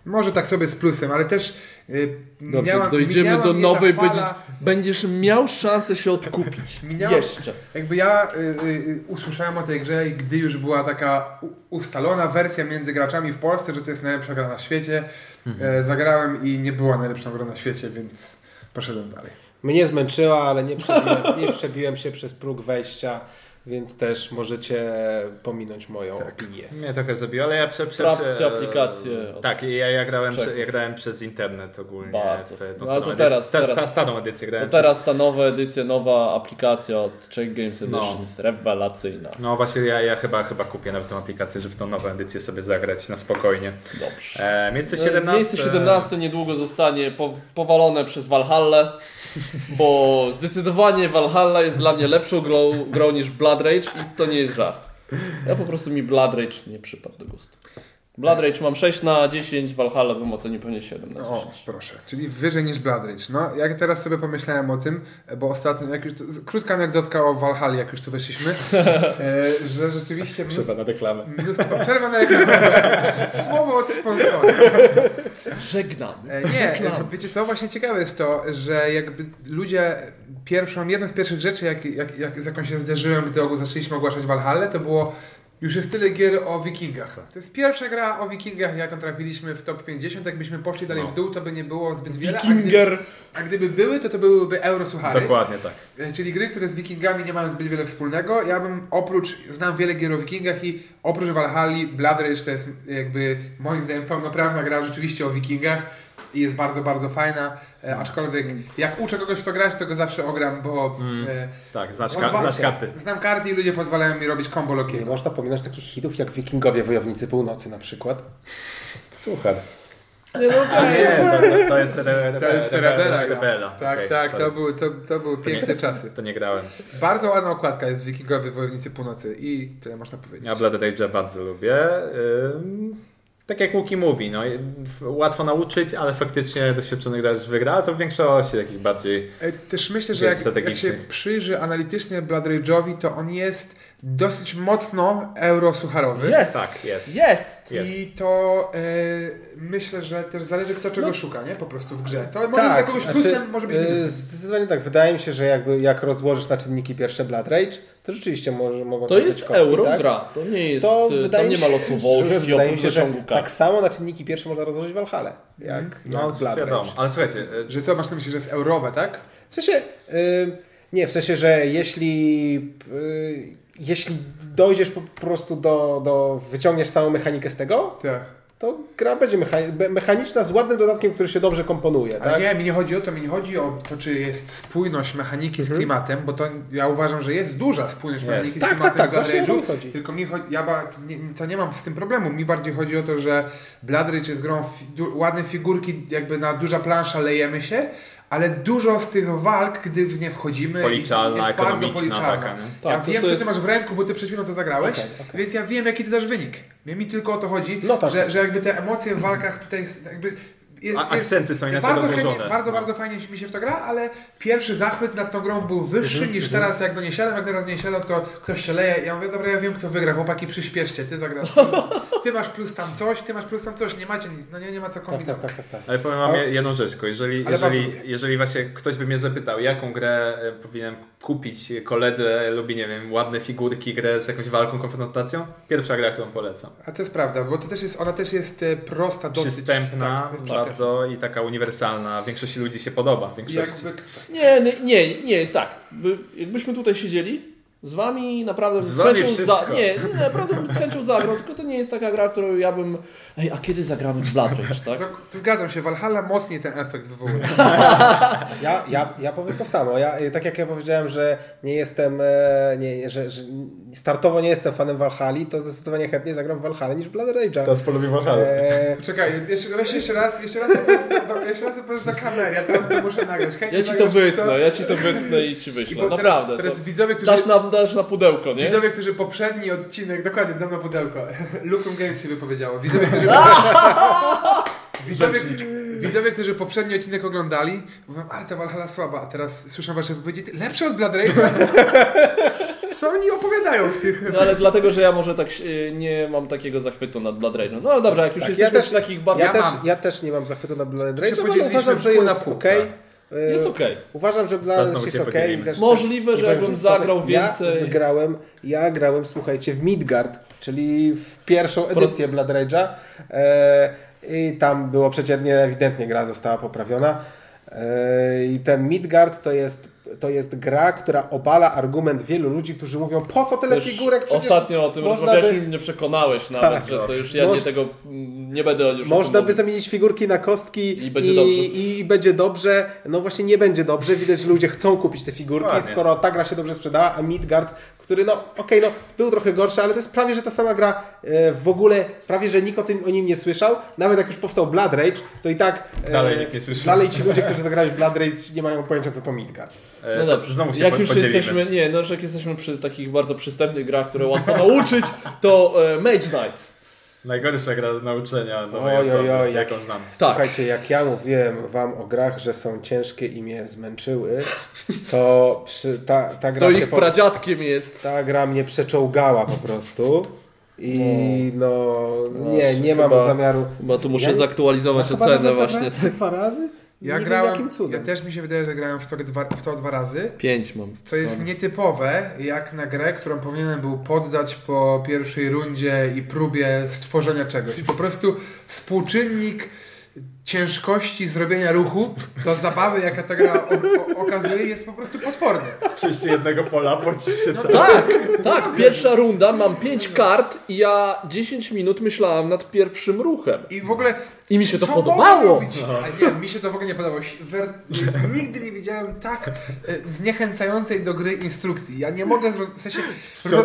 Może tak sobie z plusem, ale też y, Dobrze, minęła- dojdziemy minęła do nowej, fala- będziesz, będziesz miał szansę się odkupić. Minęła- Jeszcze. Jakby ja y, y, usłyszałem o tej grze, i gdy już była taka ustalona wersja między graczami w Polsce, że to jest najlepsza gra na świecie, e, zagrałem i nie była najlepszą grą na świecie, więc poszedłem dalej. Mnie zmęczyła, ale nie przebiłem, nie przebiłem się przez próg wejścia, więc też możecie pominąć moją opinię. Mnie trochę zabiło, ale ja prze, prze, Sprawdźcie prze- aplikację Tak, i ja, ja, grałem, prze, ja grałem przez internet ogólnie. Bardzo. W, tą No, to edycję- teraz- sta, teraz- starą edycję To grałem. teraz ta nowa edycja, nowa aplikacja od Czech Games Edition No. jest rewelacyjna. Przez... No właśnie, ja, ja chyba, chyba kupię nawet tą aplikację, żeby w tą nową edycję sobie zagrać na spokojnie. Dobrze. E, miejsce E, 17. Miejsce 17 niedługo zostanie po, powalone przez Valhalla, bo zdecydowanie Valhalla jest dla mnie lepszą grą, grą niż Blood Rage i to nie jest żart. Ja po prostu mi Blood Rage nie przypadł do gustu. Blood Rage mam 6 na 10, Valhalla bym ocenił pewnie 7 na 10. O, proszę, czyli wyżej niż Blood Rage. No, jak teraz sobie pomyślałem o tym, bo ostatnio, jak już, krótka anegdotka o Valhalla, jak już tu weszliśmy, e, że rzeczywiście mnóstwo, na reklamę. mnóstwo przerwa na reklamę. Słowo od sponsora. Żegnam. E, Nie, e, wiecie co, właśnie ciekawe jest to, że jakby ludzie pierwszą, jedną z pierwszych rzeczy, jak, jak, jak, z jaką się zderzyłem, gdy zaczęliśmy ogłaszać Valhalla, to było już jest tyle gier o wikingach. To jest pierwsza gra o wikingach, jaką trafiliśmy w top 50. Jakbyśmy poszli dalej w dół, to by nie było zbyt wiele. A, gdyby, Wikinger. a gdyby były, to to byłyby eurosuchary. Dokładnie tak. E, Czyli gry, które z wikingami nie mają zbyt wiele wspólnego. Ja bym oprócz, znam wiele gier o wikingach i oprócz Valhalla, Blood Rage to jest jakby moim zdaniem pełnoprawna gra rzeczywiście o wikingach i jest bardzo, bardzo fajna. E, aczkolwiek jak uczę kogoś w to grać, to go zawsze ogram, bo e, Tak, znasz, pozwala- ka- znasz karty. znam karty i ludzie pozwalają mi robić combo Nie można pominąć takich hitów jak Wikingowie Wojownicy Północy na przykład. Słuchaj. Nie, no, A nie, to, to jest, re, re, To jest re- Rebela. Rebela. Tak, Okej, tak, sorry. to były, to, to były piękne czasy. To nie grałem. Bardzo ładna okładka jest w Wikingowie Wojownicy Północy i tyle można powiedzieć. Ja Blood Rage'a bardzo lubię. Ym, tak jak Łuki mówi, no, łatwo nauczyć, ale faktycznie doświadczony gracz wygra, a to w większości takich bardziej... E, Też myślę, że jak, jak się przyjrzy analitycznie Blood Rage'owi, to on jest dosyć mocno eurosucharowy. Jest. Tak, jest. Jest. I to e, myślę, że też zależy kto czego szuka, nie? Po prostu w grze. To może być tak, dla kogoś plusem, może być e, minusem. Zdecydowanie tak. Wydaje mi się, że jakby jak rozłożysz na czynniki pierwsze Blood Rage, to rzeczywiście może, mogą To tam jest kostki, euro tak? gra. To nie jest. To tam nie ma się, losowości że, wydaje mi się, że tak samo na czynniki pierwsze można rozłożyć Valhalla, jak, No, jak Blood wiadomo. Ale słuchajcie, y, Że co masz na myśli, że jest eurowe, tak? W sensie, y, nie, w sensie, że jeśli, y, jeśli dojdziesz po prostu do, do, wyciągniesz całą mechanikę z tego, Tak. To gra będzie mechaniczna z ładnym dodatkiem, który się dobrze komponuje, Ale tak? nie, mi nie chodzi o to, mi nie chodzi o to, czy jest spójność mechaniki z klimatem, bo to ja uważam, że jest duża spójność Jest. mechaniki Tak, z klimatem tak, tak, Blood właśnie chodzi. Tylko mi chodzi, ja ba, nie, to nie mam z tym problemu. Mi bardziej chodzi o to, że Blood Rage jest grą, fi, du, ładne figurki, jakby na duża plansza lejemy się, ale dużo z tych walk, gdy w nie wchodzimy, Policzalna, jest bardzo ekonomiczna policzalna. taka, nie? ja Tak, to wiem, co ty masz w ręku, bo ty przed chwilą to zagrałeś, Okej, okej. więc ja wiem, jaki ty dasz wynik. Mnie mi tylko o to chodzi, No tak. że, że jakby te emocje w walkach tutaj jakby... akcenty są inaczej bardzo rozłożone. Chętnie, bardzo, No. bardzo fajnie mi się w to gra, ale pierwszy zachwyt nad tą grą był wyższy Mhm, niż teraz, jak do niej siadam. Jak teraz nie siadam, to ktoś się leje. Ja mówię, dobra, ja wiem, kto wygra. Chłopaki, przyspieszcie, ty zagrasz. ty masz plus tam coś, ty masz plus tam coś, nie macie nic, no nie, nie ma co Tak, kombinować. tak, tak, tak, tak. Ale powiem wam jedną rzecz, jeżeli, jeżeli, jeżeli właśnie ktoś by mnie zapytał, jaką grę e, powinienem kupić koledze, lubi, nie wiem, ładne figurki, grę z jakąś walką, konfrontacją, pierwsza gra, którą polecam. A to jest prawda, bo to też jest, ona też jest e, prosta, dosyć. Przystępna tak, bardzo i taka uniwersalna. Większości ludzi się podoba. Większości. Jakby, Nie, nie, nie, nie jest tak. By, jakbyśmy tutaj siedzieli z wami naprawdę Z wami za, nie, nie, naprawdę bym z chęcią zagrał, tylko to nie jest taka gra, którą ja bym. Ej, a kiedy zagramy w Blood Rage, tak? to, to zgadzam się, Valhalla mocniej ten efekt wywołuje. Ja, ja, ja powiem to samo. Ja, e, tak jak ja powiedziałem, że nie jestem, e, nie, że, że startowo nie jestem fanem Valhalla, to zdecydowanie chętniej zagram w Valhalla niż w Blood Rage'a. Teraz polubi Valhalla. E, Czekaj, jeszcze, weź jeszcze raz, jeszcze raz do, jeszcze raz opowiedz do kamery, ja teraz to muszę nagrać. Chętnie Ja ci to wytnę, ja ci to wytnę i ci I wyślę. Naprawdę. Teraz, teraz to widzowie, którzy, dasz, dasz na pudełko, nie? widzowie, którzy poprzedni odcinek, dokładnie, dam na pudełko. Lukum Games się wypowiedziało. Widzowie, którzy, widzowie, widzowie, którzy poprzedni odcinek oglądali, mówią, ale ta Valhalla słaba, a teraz słyszę wasze wypowiedzi, "Ty, lepsze od Blood Rage'a? Co oni opowiadają w tych... No ale dlatego, że ja może tak y, nie mam takiego zachwytu nad Blood Rage'em. No ale dobra, jak już Tak, jesteśmy ja też- takich bardzo... ja, Ja też, ja też nie mam zachwytu na Blood Rage'em, ale uważam, że jest pół, ok. Jest okej. Uważam, że Blood Teraz Rage znowu jest się ok. podzielimy. Też, Możliwe, że jakbym zagrał ja więcej- Zgrałem, ja grałem, słuchajcie, w Midgard, czyli w pierwszą edycję Blood Rage'a. E, I tam było przeciętnie, ewidentnie gra została poprawiona. E, I ten Midgard to jest, to jest gra, która obala argument wielu ludzi, którzy mówią, po co tyle Też figurek? Przecież Ostatnio o tym rozmawiałeś by- i mnie przekonałeś nawet, Tak. że to już ja Moż- nie tego nie będę już Można by zamienić figurki na kostki I będzie dobrze. i, i będzie dobrze. No właśnie nie będzie dobrze. Widać, że ludzie chcą kupić te figurki, Dokładnie. skoro ta gra się dobrze sprzedała, a Midgard, który no okej, no był trochę gorszy, ale to jest prawie, że ta sama gra e, w ogóle, prawie, że nikt o, tym, o nim nie słyszał. Nawet jak już powstał Blood Rage, to i tak e, Dalej nikt nie słyszał. Dalej ci ludzie, którzy zagrali w Blood Rage nie mają pojęcia, co to Midgard. E, No dobrze, Znowu się jak po- już podzielimy. jesteśmy, nie, no jak jesteśmy przy takich bardzo przystępnych grach, które łatwo nauczyć, to e, Mage Knight. Najgorsza gra do nauczenia Oj, oj, osoby, oj, jaką znam. Tak. Słuchajcie, jak ja mówiłem wam o grach, że są ciężkie i mnie zmęczyły, to przy, ta, ta gra To się ich po... pradziadkiem jest. Ta gra mnie przeczołgała po prostu. I no, nie, Właśnie, nie mam chyba- zamiaru. Chyba tu muszę Ja nie- zaktualizować chyba ocenę nawet właśnie. Tak. dwa razy? Ja nie grałem, wiem jakim cudem. ja też mi się wydaje, że grałem w to dwa, w to dwa razy. Pięć mam. To jest nietypowe, jak na grę, którą powinienem był poddać po pierwszej rundzie i próbie stworzenia czegoś. Po prostu współczynnik ciężkości zrobienia ruchu do zabawy, jaka ta gra o, o, okazuje, jest po prostu potworny. Przejście jednego pola, płacisz się cały. Tak, tak, pierwsza runda, mam pięć kart i ja 10 minut myślałem nad pierwszym ruchem. I w ogóle... I mi się to podobało. A nie, mi się to w ogóle nie podobało. Wer... Nigdy nie widziałem tak e, zniechęcającej do gry instrukcji. Ja nie mogę... W sensie...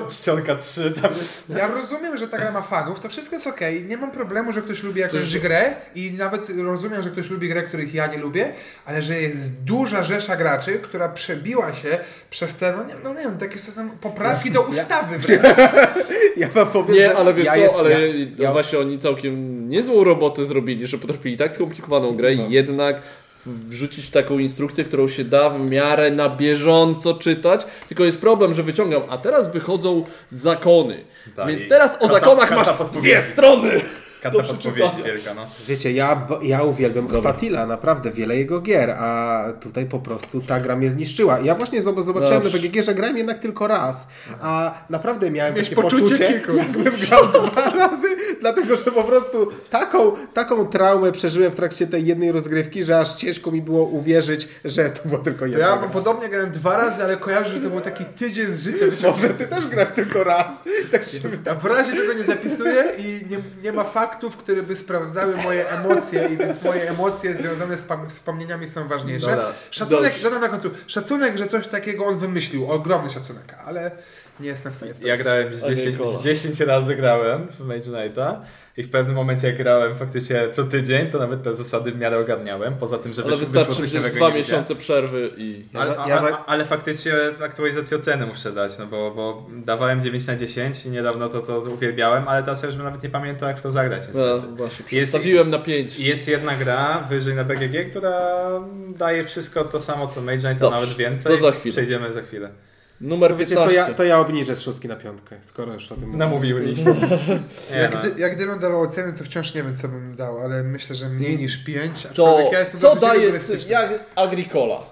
Czcionka 3 tam jest. Ja rozumiem, że ta gra ma fanów, to wszystko jest okej. Nie mam problemu, że ktoś lubi jakąś grę i nawet rozumiem, że ktoś lubi grę, których ja nie lubię, ale że jest duża rzesza graczy, która przebiła się przez te, no nie, no nie wiem, takie są poprawki do ustawy wręcz. Ja wam powiem, Nie, że ale wiesz ja co, jest- ale ja, ja, właśnie oni całkiem niezłą robotę zrobili, że potrafili tak skomplikowaną grę No. i jednak wrzucić w taką instrukcję, którą się da w miarę na bieżąco czytać. Tylko jest problem, że wyciągam, a teraz wychodzą zakony. Tak, Więc teraz o zakonach masz dwie strony. Karta Do podpowiedzi wielka, no. Wiecie, ja, ja uwielbiam Chwatila, naprawdę wiele jego gier, a tutaj po prostu ta gra mnie zniszczyła. Ja właśnie zob- zobaczyłem No, na BGG, że grałem jednak tylko raz, a naprawdę miałem Miałeś takie poczucie poczucie, kilku. jakbym grał dwa razy, dlatego że po prostu taką, taką traumę przeżyłem w trakcie tej jednej rozgrywki, że aż ciężko mi było uwierzyć, że to było tylko jedna Ja mam podobnie grałem dwa razy, ale kojarzę, że to był taki tydzień z życia. Może ty też grałeś tylko raz. Tak się w razie czego nie zapisuję i nie, nie ma faktów, które by sprawdzały moje emocje i więc moje emocje związane z wspomnieniami są ważniejsze. Dobra. Szacunek, dodam na końcu, szacunek, że coś takiego on wymyślił, ogromny szacunek, ale nie jestem w stanie w to Ja grałem z Okej, 10, kola. z 10 razy grałem w Mage Knighta i w pewnym momencie jak grałem faktycznie co tydzień, to nawet te zasady w miarę ogarniałem. Poza tym, że Ale wyszło, wystarczy wyszło coś dwa miesiące przerwy i... Ale, za- a, ja za- a, ale faktycznie aktualizację oceny muszę dać, no bo, bo dawałem 9 na 10 i niedawno to, to uwielbiałem, ale teraz ja już nawet nie pamiętam jak w to zagrać No, niestety. właśnie, Jest- przestawiłem na pięć. I Jest jedna gra wyżej na BGG, która daje wszystko to samo co Mage Knight, a nawet więcej. to za chwilę. Przejdziemy za chwilę. Numer To wiecie, 15. to ja, to ja obniżę z szóstki na piątkę, skoro już o tym. Nie, Jak, no. gdy, jak gdybym dawał oceny, to wciąż nie wiem, co bym dał, ale myślę, że mniej niż 5. To ja jestem co daje jak Agricola?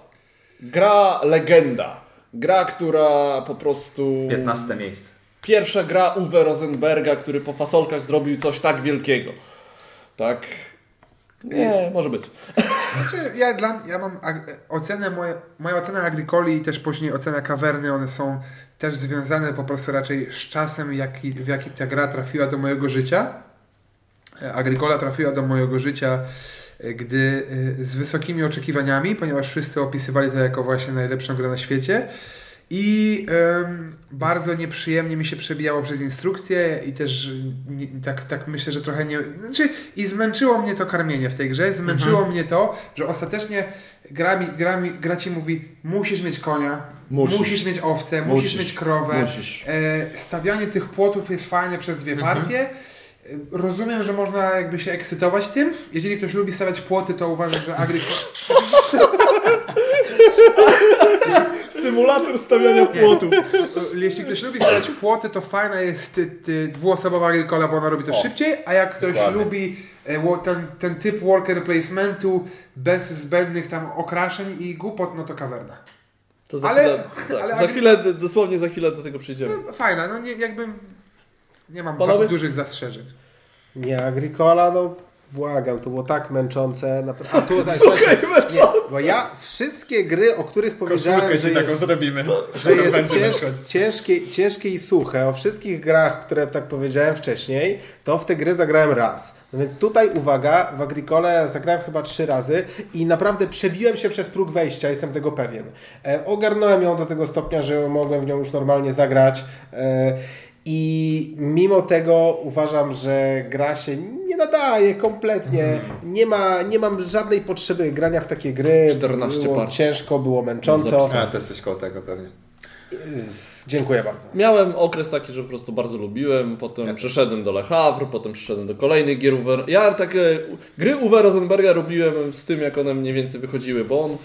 Gra legenda. Gra, która po prostu... 15 miejsce. Pierwsza gra Uwe Rosenberga, który po fasolkach zrobił coś tak wielkiego. Tak? Nie, może być. Znaczy, ja, dla, ja mam ag- ocenę, moje, moja ocena Agricoli i też później ocena Kawerny, one są też związane po prostu raczej z czasem, jaki, w jaki ta gra trafiła do mojego życia. E, Agricola trafiła do mojego życia, e, gdy e, z wysokimi oczekiwaniami, ponieważ wszyscy opisywali to jako właśnie najlepszą grę na świecie. I em, bardzo nieprzyjemnie mi się przebijało przez instrukcję i też nie, tak, tak myślę, że trochę nie... Znaczy, I zmęczyło mnie to karmienie w tej grze, zmęczyło mnie to, że ostatecznie gra, mi, gra, mi, gra ci mówi, musisz mieć konia, Musisz. musisz, mieć owcę, musisz, Musisz. mieć krowę. Musisz. E, stawianie tych płotów jest fajne przez dwie partie. E, Rozumiem, że można jakby się ekscytować tym. Jeżeli ktoś lubi stawiać płoty, to uważam, że Agricola... Symulator stawiania płotów. Jeśli ktoś lubi stawiać płoty, to fajna jest ty, ty, dwuosobowa Agricola, bo ona robi to O, szybciej, a jak ktoś dokładnie. lubi e, ten, ten typ worker placementu bez zbędnych tam okraszeń i głupot, no to kawerna. To za Ale- chwilę, tak, ale za chwilę, dosłownie za chwilę do tego przejdziemy. No, fajna, no nie, jakby nie mam Panowie? tak dużych zastrzeżeń. Nie, Agricola, no błagam, to było tak męczące. Naprawdę. A tu, tak, słuchajcie, nie, bo ja wszystkie gry, o których powiedziałem, Koszulkę że jest, zrobimy. że jest cięż, ciężkie, ciężkie i suche, o wszystkich grach, które tak powiedziałem wcześniej, to w te gry zagrałem raz. No więc tutaj uwaga, w Agricole zagrałem chyba trzy razy i naprawdę przebiłem się przez próg wejścia, jestem tego pewien. E, ogarnąłem ją do tego stopnia, że mogłem w nią już normalnie zagrać. E, i mimo tego uważam, że gra się nie nadaje kompletnie. Nie, ma, nie mam żadnej potrzeby grania w takie gry. 14 było partii. ciężko, było męcząco. A, to jest coś koło tego pewnie. Dziękuję bardzo. Miałem okres taki, że po prostu bardzo lubiłem, potem przeszedłem do Le Havre, potem przeszedłem do kolejnych gier Uwe. Ja takie gry Uwe Rosenberga robiłem z tym, jak one mniej więcej wychodziły, bo on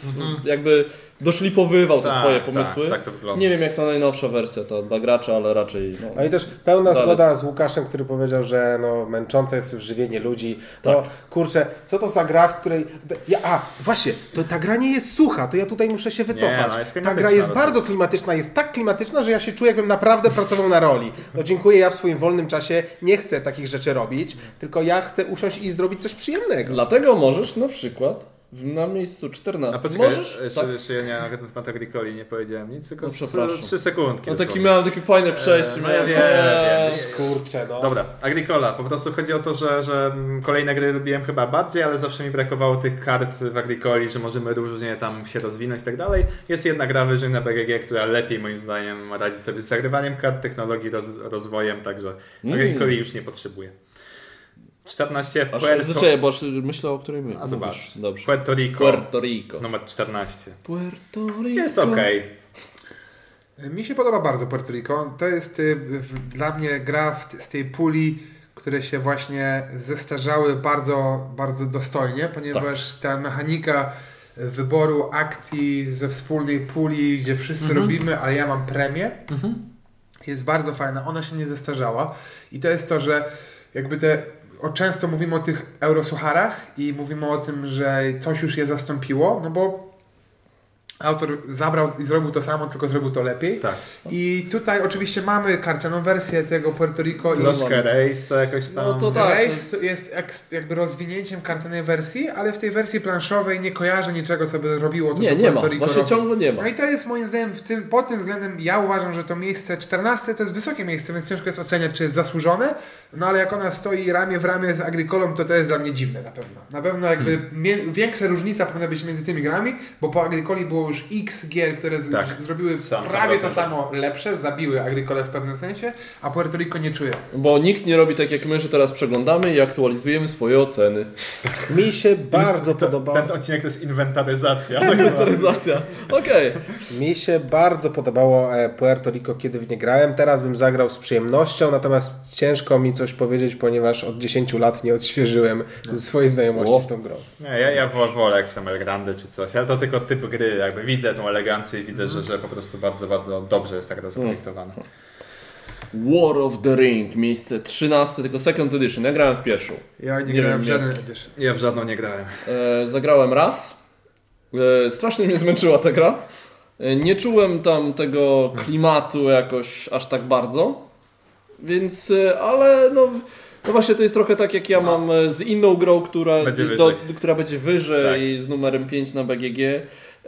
jakby doszlifowywał te Tak, swoje tak, pomysły. tak to wygląda. Nie wiem jak ta najnowsza wersja, ta dla gracza, ale raczej... No, No i też pełna Dalej. zgoda z Łukaszem, który powiedział, że no, męczące jest żywienie ludzi. No Tak. kurczę, co to za gra, w której. Ja, a, właśnie, to ta gra nie jest sucha, to ja tutaj muszę się wycofać. no, jest ta klimatyczna gra jest bardzo klimatyczna, jest tak klimatyczna, że ja się czuję, jakbym naprawdę pracował na roli. No dziękuję, ja w swoim wolnym czasie nie chcę takich rzeczy robić, tylko ja chcę usiąść i zrobić coś przyjemnego. Dlatego możesz na przykład na miejscu 14 A poczekaj, możesz... jeszcze, tak, jeszcze ja nie, na temat Agricoli nie powiedziałem nic, tylko No, z- przepraszam. trzy sekundki. no taki dosłownie. miałem takie fajne przejście. no ja wiem, Eee. Kurczę, no. Dobra, Agricola. Po prostu chodzi o to, że, że kolejne gry lubiłem chyba bardziej, ale zawsze mi brakowało tych kart w Agricoli, że możemy różnie tam się rozwinąć i tak dalej. Jest jedna gra wyżej na BGG, która lepiej moim zdaniem radzi sobie z zagrywaniem kart, technologii, roz, rozwojem, także Mm. Agricoli już nie potrzebuję. 14 Aż Puerto, zaczęję, bo aż myślę o której my A mówisz. zobacz. Dobrze. Puerto Rico, Puerto Rico. numer 14. Puerto Rico. Jest okej. Mi się podoba bardzo Puerto Rico. To jest y, w, dla mnie gra w, z tej puli, które się właśnie zestarzały bardzo, bardzo dostojnie, ponieważ ta mechanika wyboru akcji ze wspólnej puli, gdzie wszyscy robimy, ale ja mam premię, jest bardzo fajna. Ona się nie zestarzała i to jest to, że jakby te o, często mówimy o tych eurosucharach i mówimy o tym, że coś już je zastąpiło, no bo autor zabrał i zrobił to samo, tylko zrobił to lepiej. Tak. I tutaj oczywiście mamy karcianą wersję tego Puerto Rico i Troszkę race to jakoś tam. No to tak. Race to jest jakby rozwinięciem karcianej wersji, ale w tej wersji planszowej nie kojarzę niczego, co by robiło to, Nie, co nie ma. Puerto Rico Właśnie robi. ciągle nie ma. No i to jest moim zdaniem w tym, pod tym względem ja uważam, że to miejsce 14 to jest wysokie miejsce, więc ciężko jest oceniać, czy jest zasłużone, no ale jak ona stoi ramię w ramię z Agricolą, to to jest dla mnie dziwne na pewno. Na pewno jakby Hmm. większa różnica powinna być między tymi grami, bo po Agricoli było już x gier, które Tak. zrobiły Sam- sam prawie to samo lepsze, zabiły Agricolę w pewnym sensie, a Puerto Rico nie czuje. Bo nikt nie robi tak jak my, że teraz przeglądamy i aktualizujemy swoje oceny. Mi się bardzo podobało. Ten odcinek to jest inwentaryzacja. Inwentaryzacja. Okej. Mi się bardzo podobało e, Puerto Rico, kiedy w nie grałem. Teraz bym zagrał z przyjemnością, natomiast ciężko mi coś powiedzieć, ponieważ od 10 lat nie odświeżyłem swojej znajomości z tą grą. Nie, ja, ja wo- wolę jakieś tam Elgrandy czy coś, ale to tylko typ gry, jakby jakby widzę tą elegancję i widzę, że, że po prostu bardzo, bardzo dobrze jest ta gra zaprojektowana. War of the Ring, miejsce 13, tylko second edition. Ja grałem w pierwszą. Ja nie, Nie grałem w żaden edition. Ja w żadną nie grałem. E, zagrałem raz. E, strasznie mnie zmęczyła ta gra. E, nie czułem tam tego klimatu jakoś aż tak bardzo. Więc, e, ale no, no właśnie to jest trochę tak jak ja mam e, z inną grą, która Będzie do, wyżej. która będzie wyżej z numerem 5 na BGG.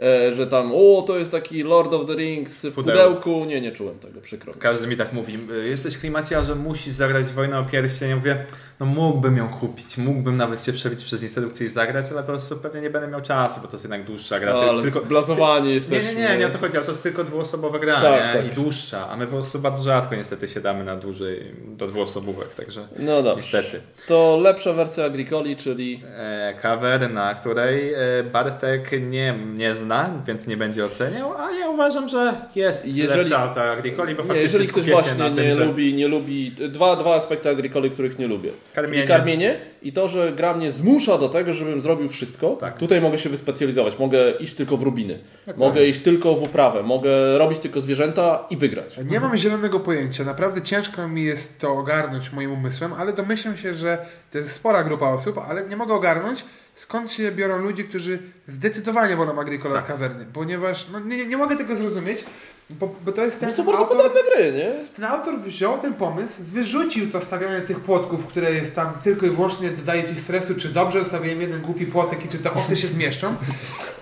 E, że tam, o to jest taki Lord of the Rings w Pudełku. pudełku. Nie, nie czułem tego, przykro. Każdy mi tak mówi, "Y, jesteś klimaciarzem, musisz zagrać Wojnę o Pierścień. Ja mówię, no mógłbym ją kupić, mógłbym nawet się przebić przez instrukcję i zagrać, ale po prostu pewnie nie będę miał czasu, bo to jest jednak dłuższa gra. No, Ty- ale tylko, zblazowani nie, jesteśmy. nie, nie, nie o to chodzi, ale to jest tylko dwuosobowa gra Tak, nie? tak. i dłuższa, a my po prostu bardzo rzadko niestety siadamy na dłużej do dwuosobówek, także No dobrze. niestety. To lepsza wersja Agricoli, czyli E, cover, na której e, Bartek nie, nie zna, więc nie będzie oceniał, a ja uważam, że jest Jeżeli- lepsza ta Agricoli, bo Nie, faktycznie jeżeli ktoś właśnie na nie tym, że lubi, nie lubi dwa, dwa aspekty agrikoli, których nie lubię. Karmienie. Czyli karmienie i to, że gra mnie zmusza do tego, żebym zrobił wszystko. Tak. Tutaj mogę się wyspecjalizować. Mogę iść tylko w rubiny. Mogę iść tylko w uprawę. Mogę robić tylko zwierzęta i wygrać. Nie mam zielonego pojęcia. Naprawdę ciężko mi jest to ogarnąć moim umysłem, ale domyślam się, że to jest spora grupa osób, ale nie mogę ogarnąć, skąd się biorą ludzie, którzy zdecydowanie wolą Agricola Tak. od kawerny. Ponieważ no, nie, nie mogę tego zrozumieć, bo, bo to jest ten To są bardzo autor, podobne gry, nie? ten autor wziął ten pomysł, wyrzucił to stawianie tych płotków, które jest tam tylko i wyłącznie dodaje ci stresu, czy dobrze ustawiłem jeden głupi płotek i czy te owce się zmieszczą,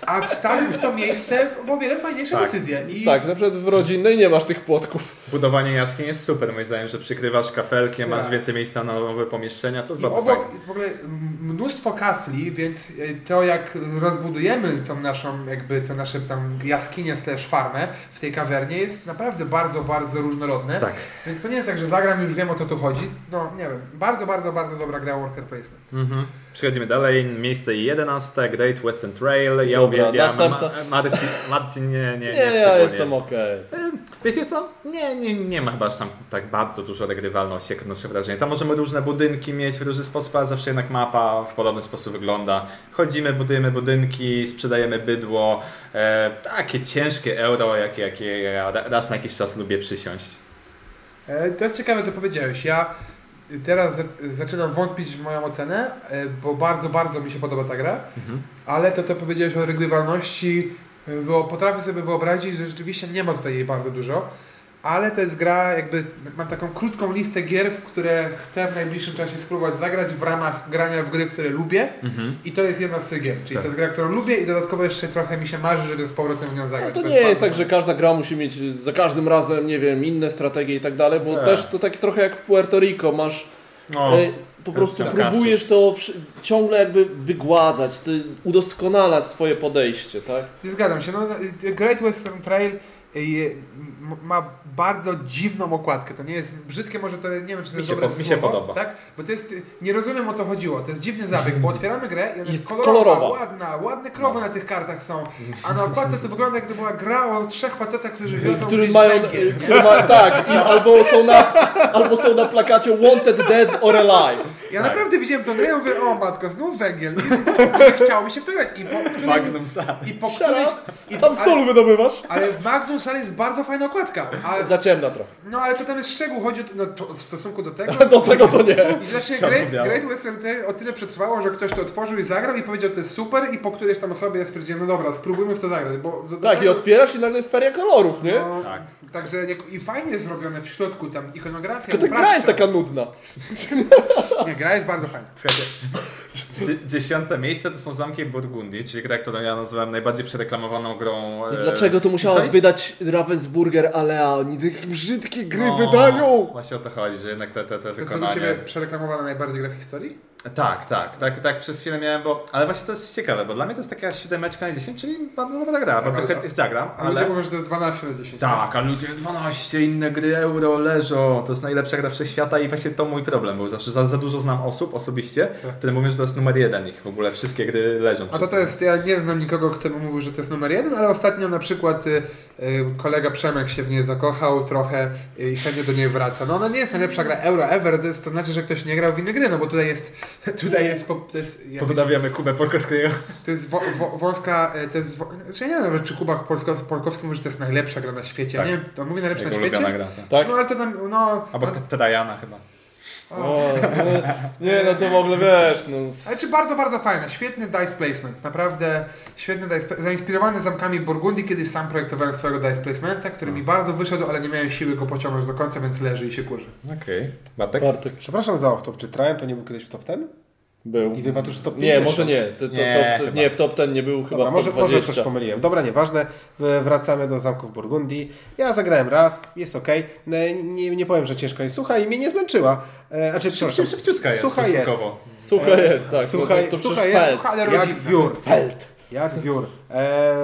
a wstawił w to miejsce w o wiele fajniejsze Tak. decyzje. I Tak, na przykład w rodzinnej nie masz tych płotków. budowanie jaskiń jest super, moim zdaniem, że przykrywasz kafelkiem, masz Tak. więcej miejsca na nowe pomieszczenia, to jest I bardzo obok fajne. w ogóle mnóstwo kafli, więc y, to jak rozbudujemy tą naszą, jakby to nasze tam jaskinie slash farmę w tej kawernie jest naprawdę bardzo, bardzo różnorodne. Tak. Więc to nie jest tak, że zagram i już wiem o co tu chodzi. No nie wiem, bardzo, bardzo, bardzo dobra gra worker placement. Mhm. Przechodzimy dalej, miejsce 11, Great Western Trail, ja Dobra, uwielbiam, następna. Ma, Marcin, Marcin nie, nie, nie, Nie, ja jestem okej. Em, Wiecie co? Nie, nie, nie ma chyba aż tam tak bardzo dużo regrywalności, jak odnoszę wrażenie. Tam możemy różne budynki mieć w różny sposób, ale zawsze jednak mapa w podobny sposób wygląda. Chodzimy, budujemy budynki, sprzedajemy bydło. E, takie ciężkie euro, jakie, jakie ja raz na jakiś czas lubię przysiąść. E, To jest ciekawe, co powiedziałeś. Ja teraz za- zaczynam wątpić w moją ocenę, e, bo bardzo, bardzo mi się podoba ta gra, ale to, co powiedziałeś o regrywalności, e, potrafię sobie wyobrazić, że rzeczywiście nie ma tutaj jej bardzo dużo, ale to jest gra, jakby mam taką krótką listę gier, w które chcę w najbliższym czasie spróbować zagrać w ramach grania w gry, które lubię i to jest jedna z tych gier, czyli Tak. to jest gra, którą lubię i dodatkowo jeszcze trochę mi się marzy, żeby z powrotem w nią No zagrać. to To nie jest tak, że każda gra musi mieć za każdym razem, nie wiem, inne strategie i tak dalej, bo Tak. też to tak trochę jak w Puerto Rico, masz No, e, po prostu próbujesz to ciągle jakby wygładzać, udoskonalać swoje podejście, tak? Nie Zgadzam się. No, Great Western Trail m- ma bardzo dziwną okładkę. To nie jest brzydkie, może to nie wiem, czy to Mi jest się dobre po- mi się słowo, podoba. Tak? Bo to jest, nie rozumiem o co chodziło. To jest dziwny zabieg, bo otwieramy grę i ona jest Jest kolorowa, kolorowa. ładna, ładne krowy na tych kartach są. A na okładce to wygląda jak gdyby była gra o trzech facetach, którzy wiozą Którzy gdzieś mają, węgiel, ma, tak, i albo są, na, albo są na plakacie Wanted Dead or Alive. Ja Tak. naprawdę widziałem tą grę i mówię, o matko, znów węgiel. I chciało mi się w to grać. I po którymś, Magnum Sam. i po up. i, Tam ale, sól wydobywasz. ale w Magnum Sal jest bardzo fajna okładka. A, Za ciemna trochę. no ale to tam jest szczegół, chodzi o, no, to, w stosunku do tego. Do tego to nie. I właśnie Czarno Great. Great Western Trail o tyle przetrwało, że ktoś to otworzył i zagrał i powiedział, to jest super i po którejś tam osobie ja stwierdziłem, no dobra, spróbujmy w to zagrać, bo... Do, do Tak, i tego- otwierasz i nagle jest feria kolorów, nie? no, Tak. Także i fajnie jest zrobione w środku, tam ikonografia, Tylko ta gra jest taka nudna. Nie, gra jest bardzo fajna. Słuchajcie, dzie- dziesiąte miejsce to są Zamki Burgundii, czyli gra, którą ja nazywałem najbardziej przereklamowaną grą. I e, dlaczego to musiało wydać Ravensburger Alea? Oni tych brzydkie gry No, wydają! Właśnie o to chodzi, że jednak te, te, te To jest według wykonanie... Ciebie przereklamowana najbardziej gra w historii? Tak, tak, tak, tak przez chwilę miałem, bo... Ale właśnie to jest ciekawe, bo dla mnie to jest taka siódemeczka na 10, czyli bardzo dobra gra, bardzo ale- chętnie zagram, A ludzie ale... mówią, że to jest 12 na 10. Tak, a ludzie 12, inne gry euro leżą, to jest najlepsza gra wszechświata i właśnie to mój problem, bo zawsze za, za dużo znam osób osobiście, Tak. które mówią, że to jest numer jeden ich, w ogóle wszystkie gry leżą. A to to jest, ja nie znam nikogo, kto by mówił, że to jest numer jeden, ale ostatnio na przykład y, y, kolega Przemek się w niej zakochał trochę y, i chętnie do niej wraca. No ona nie jest najlepsza gra euro ever, to, jest, to znaczy, że ktoś nie grał w inne gry, no bo tutaj jest Tutaj jest, po, to jest, ja Pozdrawiamy Kubę Polkowskiego. To jest wo, wo, wąska, e, to jest, wo, znaczy ja nie wiem nawet, czy Kuba Polsko, Polkowski mówi, że to jest najlepsza gra na świecie. Tak. Nie, to mówi najlepsza Jego na świecie. gra. tak. Tak? No ale to tam, no... Albo no, T- Trajana chyba. O, no, nie, no to w ogóle wiesz, no. ale czy bardzo, bardzo fajna. Świetny dice placement. Naprawdę świetny dice placement. Zainspirowany zamkami Burgundii, kiedyś sam projektowałem swojego dice placementa, który mi bardzo wyszedł, ale nie miałem siły go pociągnąć do końca, więc leży i się kurzy. Okej. Bartek? Bartek Przepraszam za off-top, czy Trajan to nie był kiedyś w top 10? Był. I wypadł już z top Nie, 50? może nie. To, to, Nie, to, to, chyba. nie, w top 10 nie był chyba Dobra, w może, top może 20. coś pomyliłem. Dobra, nieważne. W- Wracamy do zamków Burgundii. Ja zagrałem raz, jest ok. Nie, nie powiem, że ciężko jest. Sucha i mnie nie zmęczyła. E, Znaczy, przepraszam, Szybciutka jest Sucha jest. Sucha jest, tak. Słuchaj, no, to, to słuchaj, przecież jest. Sucha, ale Jak wiór. Jak wiór. E,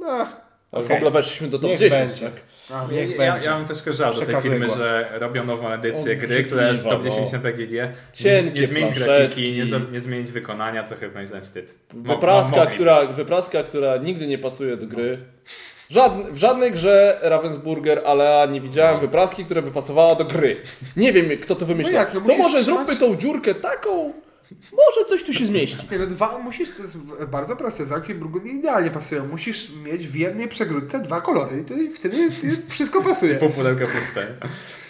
no, A już w ogóle weszliśmy do top Niech 10, będzie. tak? A, Niech Ja, będzie. ja mam troszkę żal do tej firmy, głos. że robią nową edycję O, gry, która jest top brzydliwa, 10 na PGG. Nie, Cienkie nie zmienić grafiki, nie, nie zmienić wykonania, trochę moim zdaniem wstyd. Mo- Wypraska, która, wypraska, która nigdy nie pasuje do gry. Żadn, w żadnej grze Ravensburger, ale nie widziałem wypraski, która by pasowała do gry. Nie wiem, kto to wymyślał. No jak, no to musisz może trzymać- zróbmy tą dziurkę taką, może coś tu się zmieści. Nie, no dwa, musisz, to jest bardzo proste, zamki Burgundii idealnie pasują. Musisz mieć w jednej przegródce dwa kolory i wtedy, wtedy wszystko pasuje. Pół pudełka puste.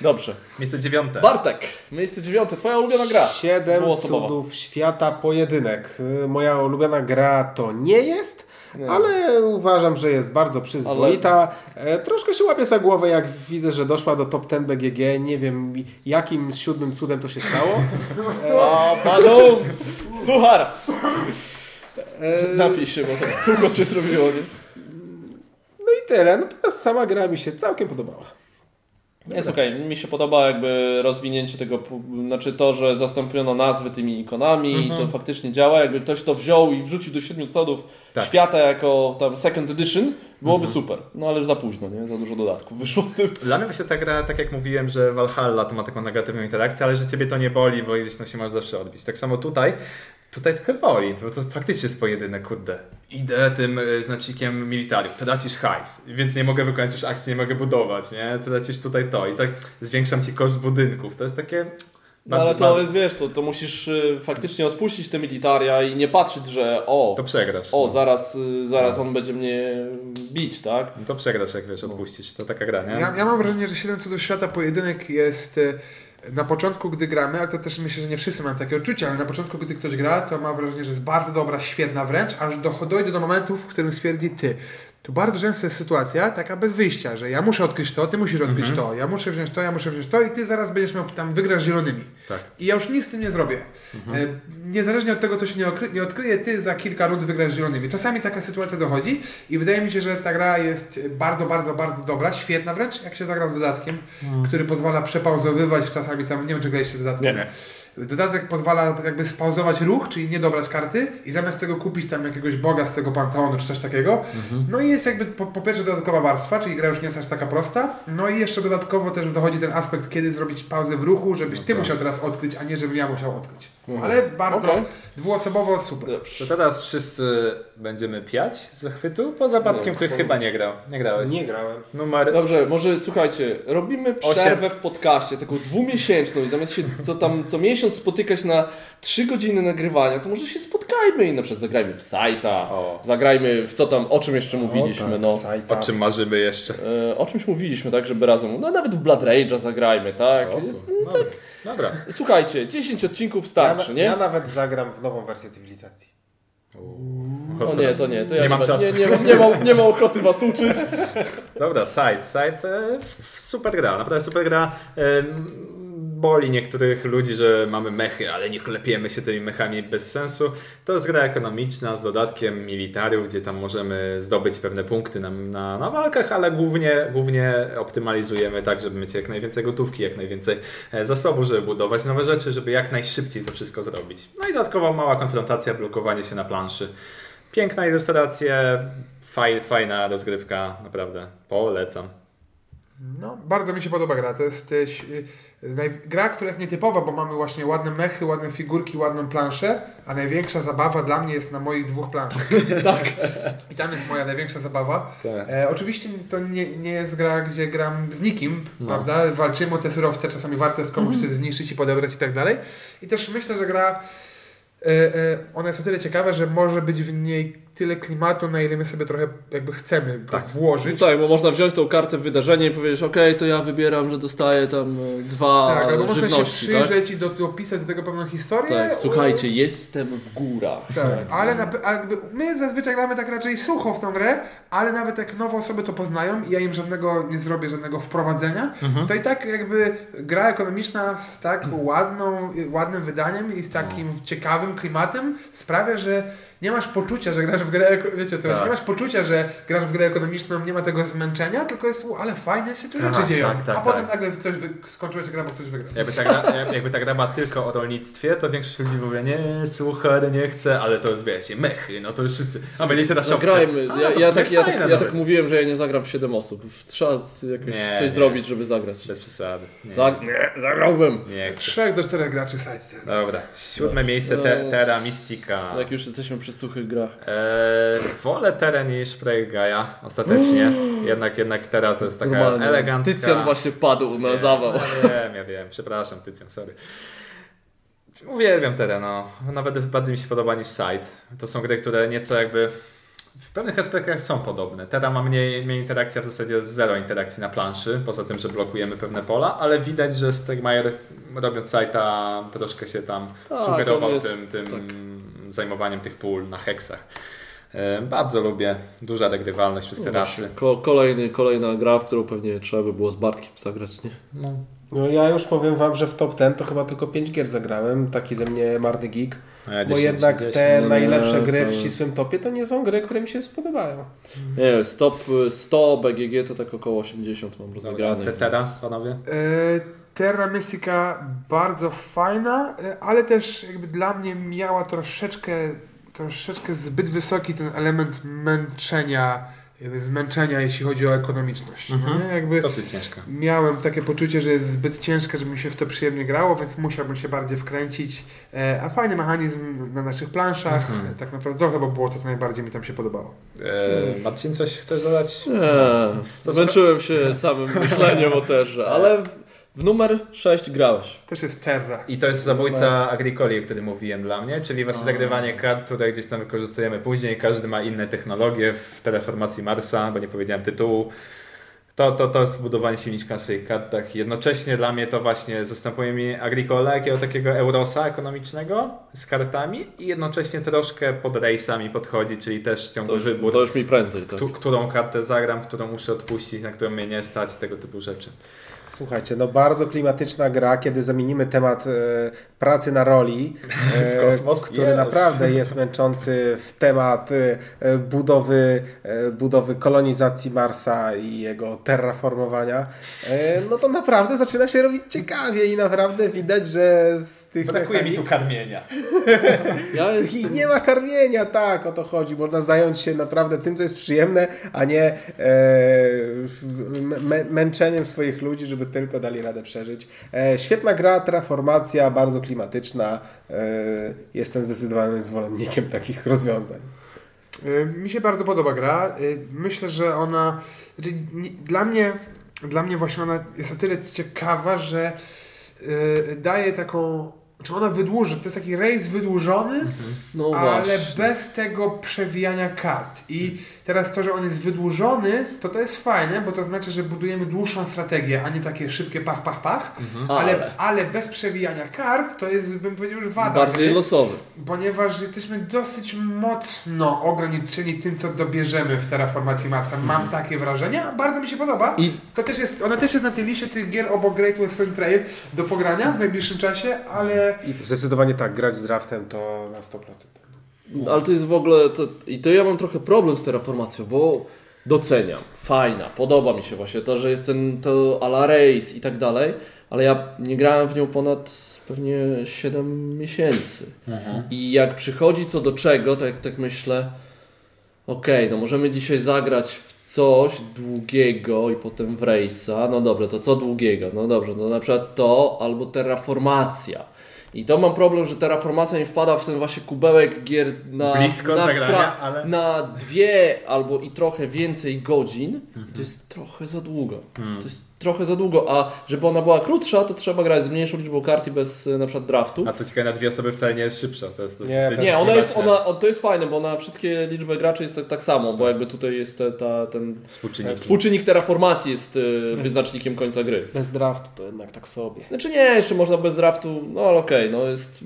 Dobrze. Miejsce dziewiąte. Bartek, miejsce dziewiąte, twoja ulubiona gra. Siedem cudów świata pojedynek. Y, Moja ulubiona gra to nie jest. Ale uważam, że jest bardzo przyzwoita. E, Troszkę się łapię za głowę, jak widzę, że doszła do top 10 BGG. Nie wiem, jakim siódmym cudem to się stało. A, panu! Suchar! E, Napij się, bo tak sucho się zrobiło, nie? No i tyle. Natomiast sama gra mi się całkiem podobała. Jest okej, mi się podoba jakby rozwinięcie tego, znaczy to, że zastąpiono nazwy tymi ikonami i to faktycznie działa. Jakby ktoś to wziął i wrzucił do siedmiu cudów Tak. świata jako tam second edition, byłoby super. No ale za późno, nie? Za dużo dodatków wyszło z tym. Dla mnie właśnie ta gra, tak jak mówiłem, że Valhalla to ma taką negatywną interakcję, ale że ciebie to nie boli, bo gdzieś tam się możesz zawsze odbić. Tak samo tutaj, tutaj trochę boli, bo to faktycznie jest pojedynek, kurde. Idę tym y, znacznikiem militariów, tracisz hajs, więc nie mogę wykonać już akcji, nie mogę budować, nie? Tracisz tutaj to i tak zwiększam ci koszt budynków. To jest takie... No ale to jest, wiesz, to, to musisz y, faktycznie odpuścić te militaria i nie patrzeć, że o, To przegrasz. o, no. zaraz, y, zaraz on będzie mnie bić, tak? To przegrasz, jak wiesz, odpuścić. To taka gra, nie? Ja, ja mam wrażenie, że 7 cudów świata pojedynek jest e, na początku, gdy gramy, ale to też myślę, że nie wszyscy mają takie odczucia, ale na początku, gdy ktoś gra, to mam wrażenie, że jest bardzo dobra, świetna wręcz, aż do, dojdzie do momentu, w którym stwierdzi ty. Tu bardzo często jest sytuacja taka bez wyjścia, że ja muszę odkryć to, ty musisz odkryć to, ja muszę wziąć to, ja muszę wziąć to i ty zaraz będziesz miał tam wygrasz zielonymi. Tak. I ja już nic z tym nie zrobię. E, Niezależnie od tego, co się nie, okry- nie odkryje, ty za kilka rund wygrasz zielonymi. Czasami taka sytuacja dochodzi i wydaje mi się, że ta gra jest bardzo, bardzo, bardzo dobra, świetna wręcz, jak się zagra z dodatkiem, który pozwala przepauzowywać czasami tam, nie wiem czy graliście z dodatkiem. Nie. Dodatek pozwala jakby spauzować ruch, czyli nie dobrać karty i zamiast tego kupić tam jakiegoś boga z tego panteonu czy coś takiego. No i jest jakby po, po pierwsze dodatkowa warstwa, czyli gra już nie jest aż taka prosta. No i jeszcze dodatkowo też dochodzi ten aspekt, kiedy zrobić pauzę w ruchu, żebyś ty musiał teraz odkryć, a nie żebym ja musiał odkryć. Ale bardzo Okej. dwuosobowo super. To Dobrze. teraz wszyscy będziemy piać z zachwytu, poza Bartkiem, No, który po- chyba nie grał. Nie grałeś. Nie grałem. Numer... Dobrze, może słuchajcie, robimy przerwę w podcaście, taką dwumiesięczną i zamiast się co tam co miesiąc spotykać na trzy godziny nagrywania, to może się spotkajmy i na przykład zagrajmy w Sajta, zagrajmy w co tam, o czym jeszcze mówiliśmy, O, tak, no. sajta. O czym marzymy jeszcze? E, o czymś mówiliśmy, tak, żeby razem, no nawet w Blood Rage'a zagrajmy, tak. O, Jest, dobra. Dobra. Słuchajcie, 10 odcinków Ja, starczy, na, nie? ja nawet zagram w nową wersję cywilizacji. O nie, to nie, to ja Nie mam nawet- czasu. Nie, nie, mam- nie, mam, nie mam ochoty was uczyć. Dobra, side. Side, e, super gra, naprawdę super gra. Boli niektórych ludzi, że mamy mechy, ale nie klepiemy się tymi mechami bez sensu. To jest gra ekonomiczna z dodatkiem militariów, gdzie tam możemy zdobyć pewne punkty na, na, na walkach, ale głównie, głównie optymalizujemy tak, żeby mieć jak najwięcej gotówki, jak najwięcej e, zasobów, żeby budować nowe rzeczy, żeby jak najszybciej to wszystko zrobić. No i dodatkowo mała konfrontacja, blokowanie się na planszy. Piękna ilustracja, faj, fajna rozgrywka, naprawdę polecam. No, bardzo mi się podoba gra. To jest e, naj- gra, która jest nietypowa, bo mamy właśnie ładne mechy, ładne figurki, ładną planszę, a największa zabawa dla mnie jest na moich dwóch planszach. Tak. I tam jest moja największa zabawa. Tak. E, oczywiście to nie, nie jest gra, gdzie gram z nikim, No. prawda? Walczymy o te surowce, czasami warto jest komuś coś zniszczyć i podebrać i tak dalej. I też myślę, że gra e, e, ona jest o tyle ciekawa, że może być w niej tyle klimatu, na ile my sobie trochę jakby chcemy Tak. włożyć. Tak, bo można wziąć tą kartę wydarzenia i powiedzieć, ok, to ja wybieram, że dostaję tam e, dwa Tak, albo można się żywności, tak? przyjrzeć i do, dopisać do tego pewną historię. Tak, słuchajcie, jestem w górach. Tak, ale, na, ale jakby my zazwyczaj gramy tak raczej sucho w tą grę, ale nawet jak nowe osoby to poznają i ja im żadnego nie zrobię, żadnego wprowadzenia, to i tak jakby gra ekonomiczna z tak ładną, ładnym wydaniem i z takim ciekawym klimatem sprawia, że nie masz poczucia, że grasz w grę, wiecie co, Tak. nie masz poczucia, że grasz w grę ekonomiczną, nie ma tego zmęczenia, tylko jest, ale fajnie się tu Tak, rzeczy dzieją. tak, tak, A potem tak. nagle ktoś wy, skończyłeś grę, bo ktoś wygrał. Jakby ta, gra, jakby ta gra była tylko o rolnictwie, to większość ludzi mówi, nie, słuchaj, nie chcę, ale to jest, wiecie, mechy, no to już wszyscy, a byli teraz Zagrajmy. A, Ja, ja, tak, ja, fajne tak, ja tak mówiłem, że ja nie zagram w 7 osób. Trzeba jakoś Nie, coś nie. zrobić, żeby zagrać. Bez przesady. Nie, Zag nie, zagrałbym. nie chcę. Trzech do czterech graczy side Dobra, siódme miejsce, No, te, Terra Mystica. Jak już jesteśmy przy suchych grach. Eee, wolę Terę niż Projekt Gaia, ostatecznie. Jednak, jednak Terra to jest taka Normalnie. elegancka. Tycjan właśnie padł na Nie, zawał. Ja wiem, ja wiem. Przepraszam, Tycjan, sorry. Uwielbiam Terę, no. Nawet bardziej mi się podoba niż Side. To są gry, które nieco jakby w pewnych aspektach są podobne. Terra ma mniej, mniej interakcji, a w zasadzie zero interakcji na planszy, poza tym, że blokujemy pewne pola, ale widać, że Stegmaier robiąc Side'a troszkę się tam Tak, sugerował tym, tym zajmowaniem tych pól na heksach. E, Bardzo lubię. Duża regrywalność przez te rasy. Ko kolejny, kolejna gra, w którą pewnie trzeba by było z Bartkiem zagrać, nie? No. No ja już powiem wam, że w top 10 to chyba tylko 5 gier zagrałem, taki ze mnie marny geek. Ja Bo 10, jednak 10. te nie, najlepsze gry w ścisłym topie to nie są gry, które mi się spodobają. Nie, stop 100 BGG to tak około 80 mam Dobra, rozegranych. te Terra, więc- panowie? E, Terra Mystica bardzo fajna, e, ale też jakby dla mnie miała troszeczkę, troszeczkę zbyt wysoki ten element męczenia, jakby zmęczenia, jeśli chodzi o ekonomiczność. no Mhm. Nie? Jakby Dosyć ciężka. miałem takie poczucie, że jest zbyt ciężka, żeby mi się w to przyjemnie grało, więc musiałbym się bardziej wkręcić. E, A fajny mechanizm na naszych planszach, Mhm. e, tak naprawdę trochę, bo było to, co najbardziej mi tam się podobało. E, Marcin, coś chcesz dodać? Nie, zmęczyłem się samym myśleniem o terze, ale w, numer 6 grałeś. Też jest Terra. I to jest zabójca Agricoli, o którym mówiłem dla mnie, czyli właśnie zagrywanie kart, które gdzieś tam wykorzystujemy później. Każdy ma inne technologie w terraformacji Marsa, bo nie powiedziałem tytułu. To, to, to jest budowanie silniczka na swoich kartach. Jednocześnie dla mnie to właśnie zastępuje mi Agricola, jakiego takiego eurosa ekonomicznego z kartami i jednocześnie troszkę pod rejsami podchodzi, czyli też To już, wybór. to już mi prędzej. Tak. Któ- którą kartę zagram, którą muszę odpuścić, na którą mnie nie stać, tego typu rzeczy. Słuchajcie, no bardzo klimatyczna gra, kiedy zamienimy temat e, pracy na roli, e, W kosmos? który Yes. naprawdę jest męczący w temat e, budowy, e, budowy kolonizacji Marsa i jego terraformowania, e, no to naprawdę zaczyna się robić ciekawie i naprawdę widać, że z tych Brakuje mi tu mechanik- karmienia. Ja I jest, nie ma karmienia, tak, o to chodzi. Można zająć się naprawdę tym, co jest przyjemne, a nie e, m- męczeniem swoich ludzi, żeby tylko dali radę przeżyć. E, świetna gra, terraformacja, bardzo klimatyczna. E, jestem zdecydowanym zwolennikiem takich rozwiązań. Y, Mi się bardzo podoba gra. Y, Myślę, że ona. Znaczy, nie, dla, mnie, dla mnie właśnie ona jest o tyle ciekawa, że y, daje taką. Czy ona wydłuży? To jest taki rejs wydłużony, no ale właśnie. bez tego przewijania kart. I teraz to, że on jest wydłużony, to to jest fajne, bo to znaczy, że budujemy dłuższą strategię, a nie takie szybkie pach, pach, pach. Ale, Ale. ale bez przewijania kart to jest, bym powiedział, już wada. Bardziej gry losowy. ponieważ jesteśmy dosyć mocno ograniczeni tym, co dobierzemy w Terraformacji Marsa. Mam takie wrażenie, a bardzo mi się podoba. I To też jest, ona też jest na tej liście tych gier obok Great Western Trail do pogrania w najbliższym czasie, ale Zdecydowanie tak, grać z draftem to na 100%. Ale to jest w ogóle. To, I to ja mam trochę problem z terraformacją, bo doceniam. Fajna, podoba mi się właśnie to, że jest ten to a la race i tak dalej, ale ja nie grałem w nią ponad pewnie 7 miesięcy. I jak przychodzi co do czego, tak, tak myślę, okej, no możemy dzisiaj zagrać w coś długiego i potem w Race'a, no dobrze, to co długiego? No dobrze, no na przykład to albo Terraformacja. I to mam problem, że Terraformacja mi wpada w ten właśnie kubełek gier na, Blisko na, zagrania, ale- na dwie albo i trochę więcej godzin. Mhm. To jest trochę za długo. Hmm. To jest trochę za długo, a żeby ona była krótsza, to trzeba grać z mniejszą liczbą kart i bez e, na przykład draftu. A co ciekawe, na dwie osoby wcale nie jest szybsza. To jest, to Nie, dosyć Nie, ona jest, ona, to jest fajne, bo na wszystkie liczby graczy jest tak, tak samo, bo jakby tutaj jest ta, ta, ten Współczynnik. współczynnik terraformacji jest e, wyznacznikiem końca gry. Bez draftu to jednak tak sobie. Znaczy nie, jeszcze można bez draftu, no ale okej, no jest...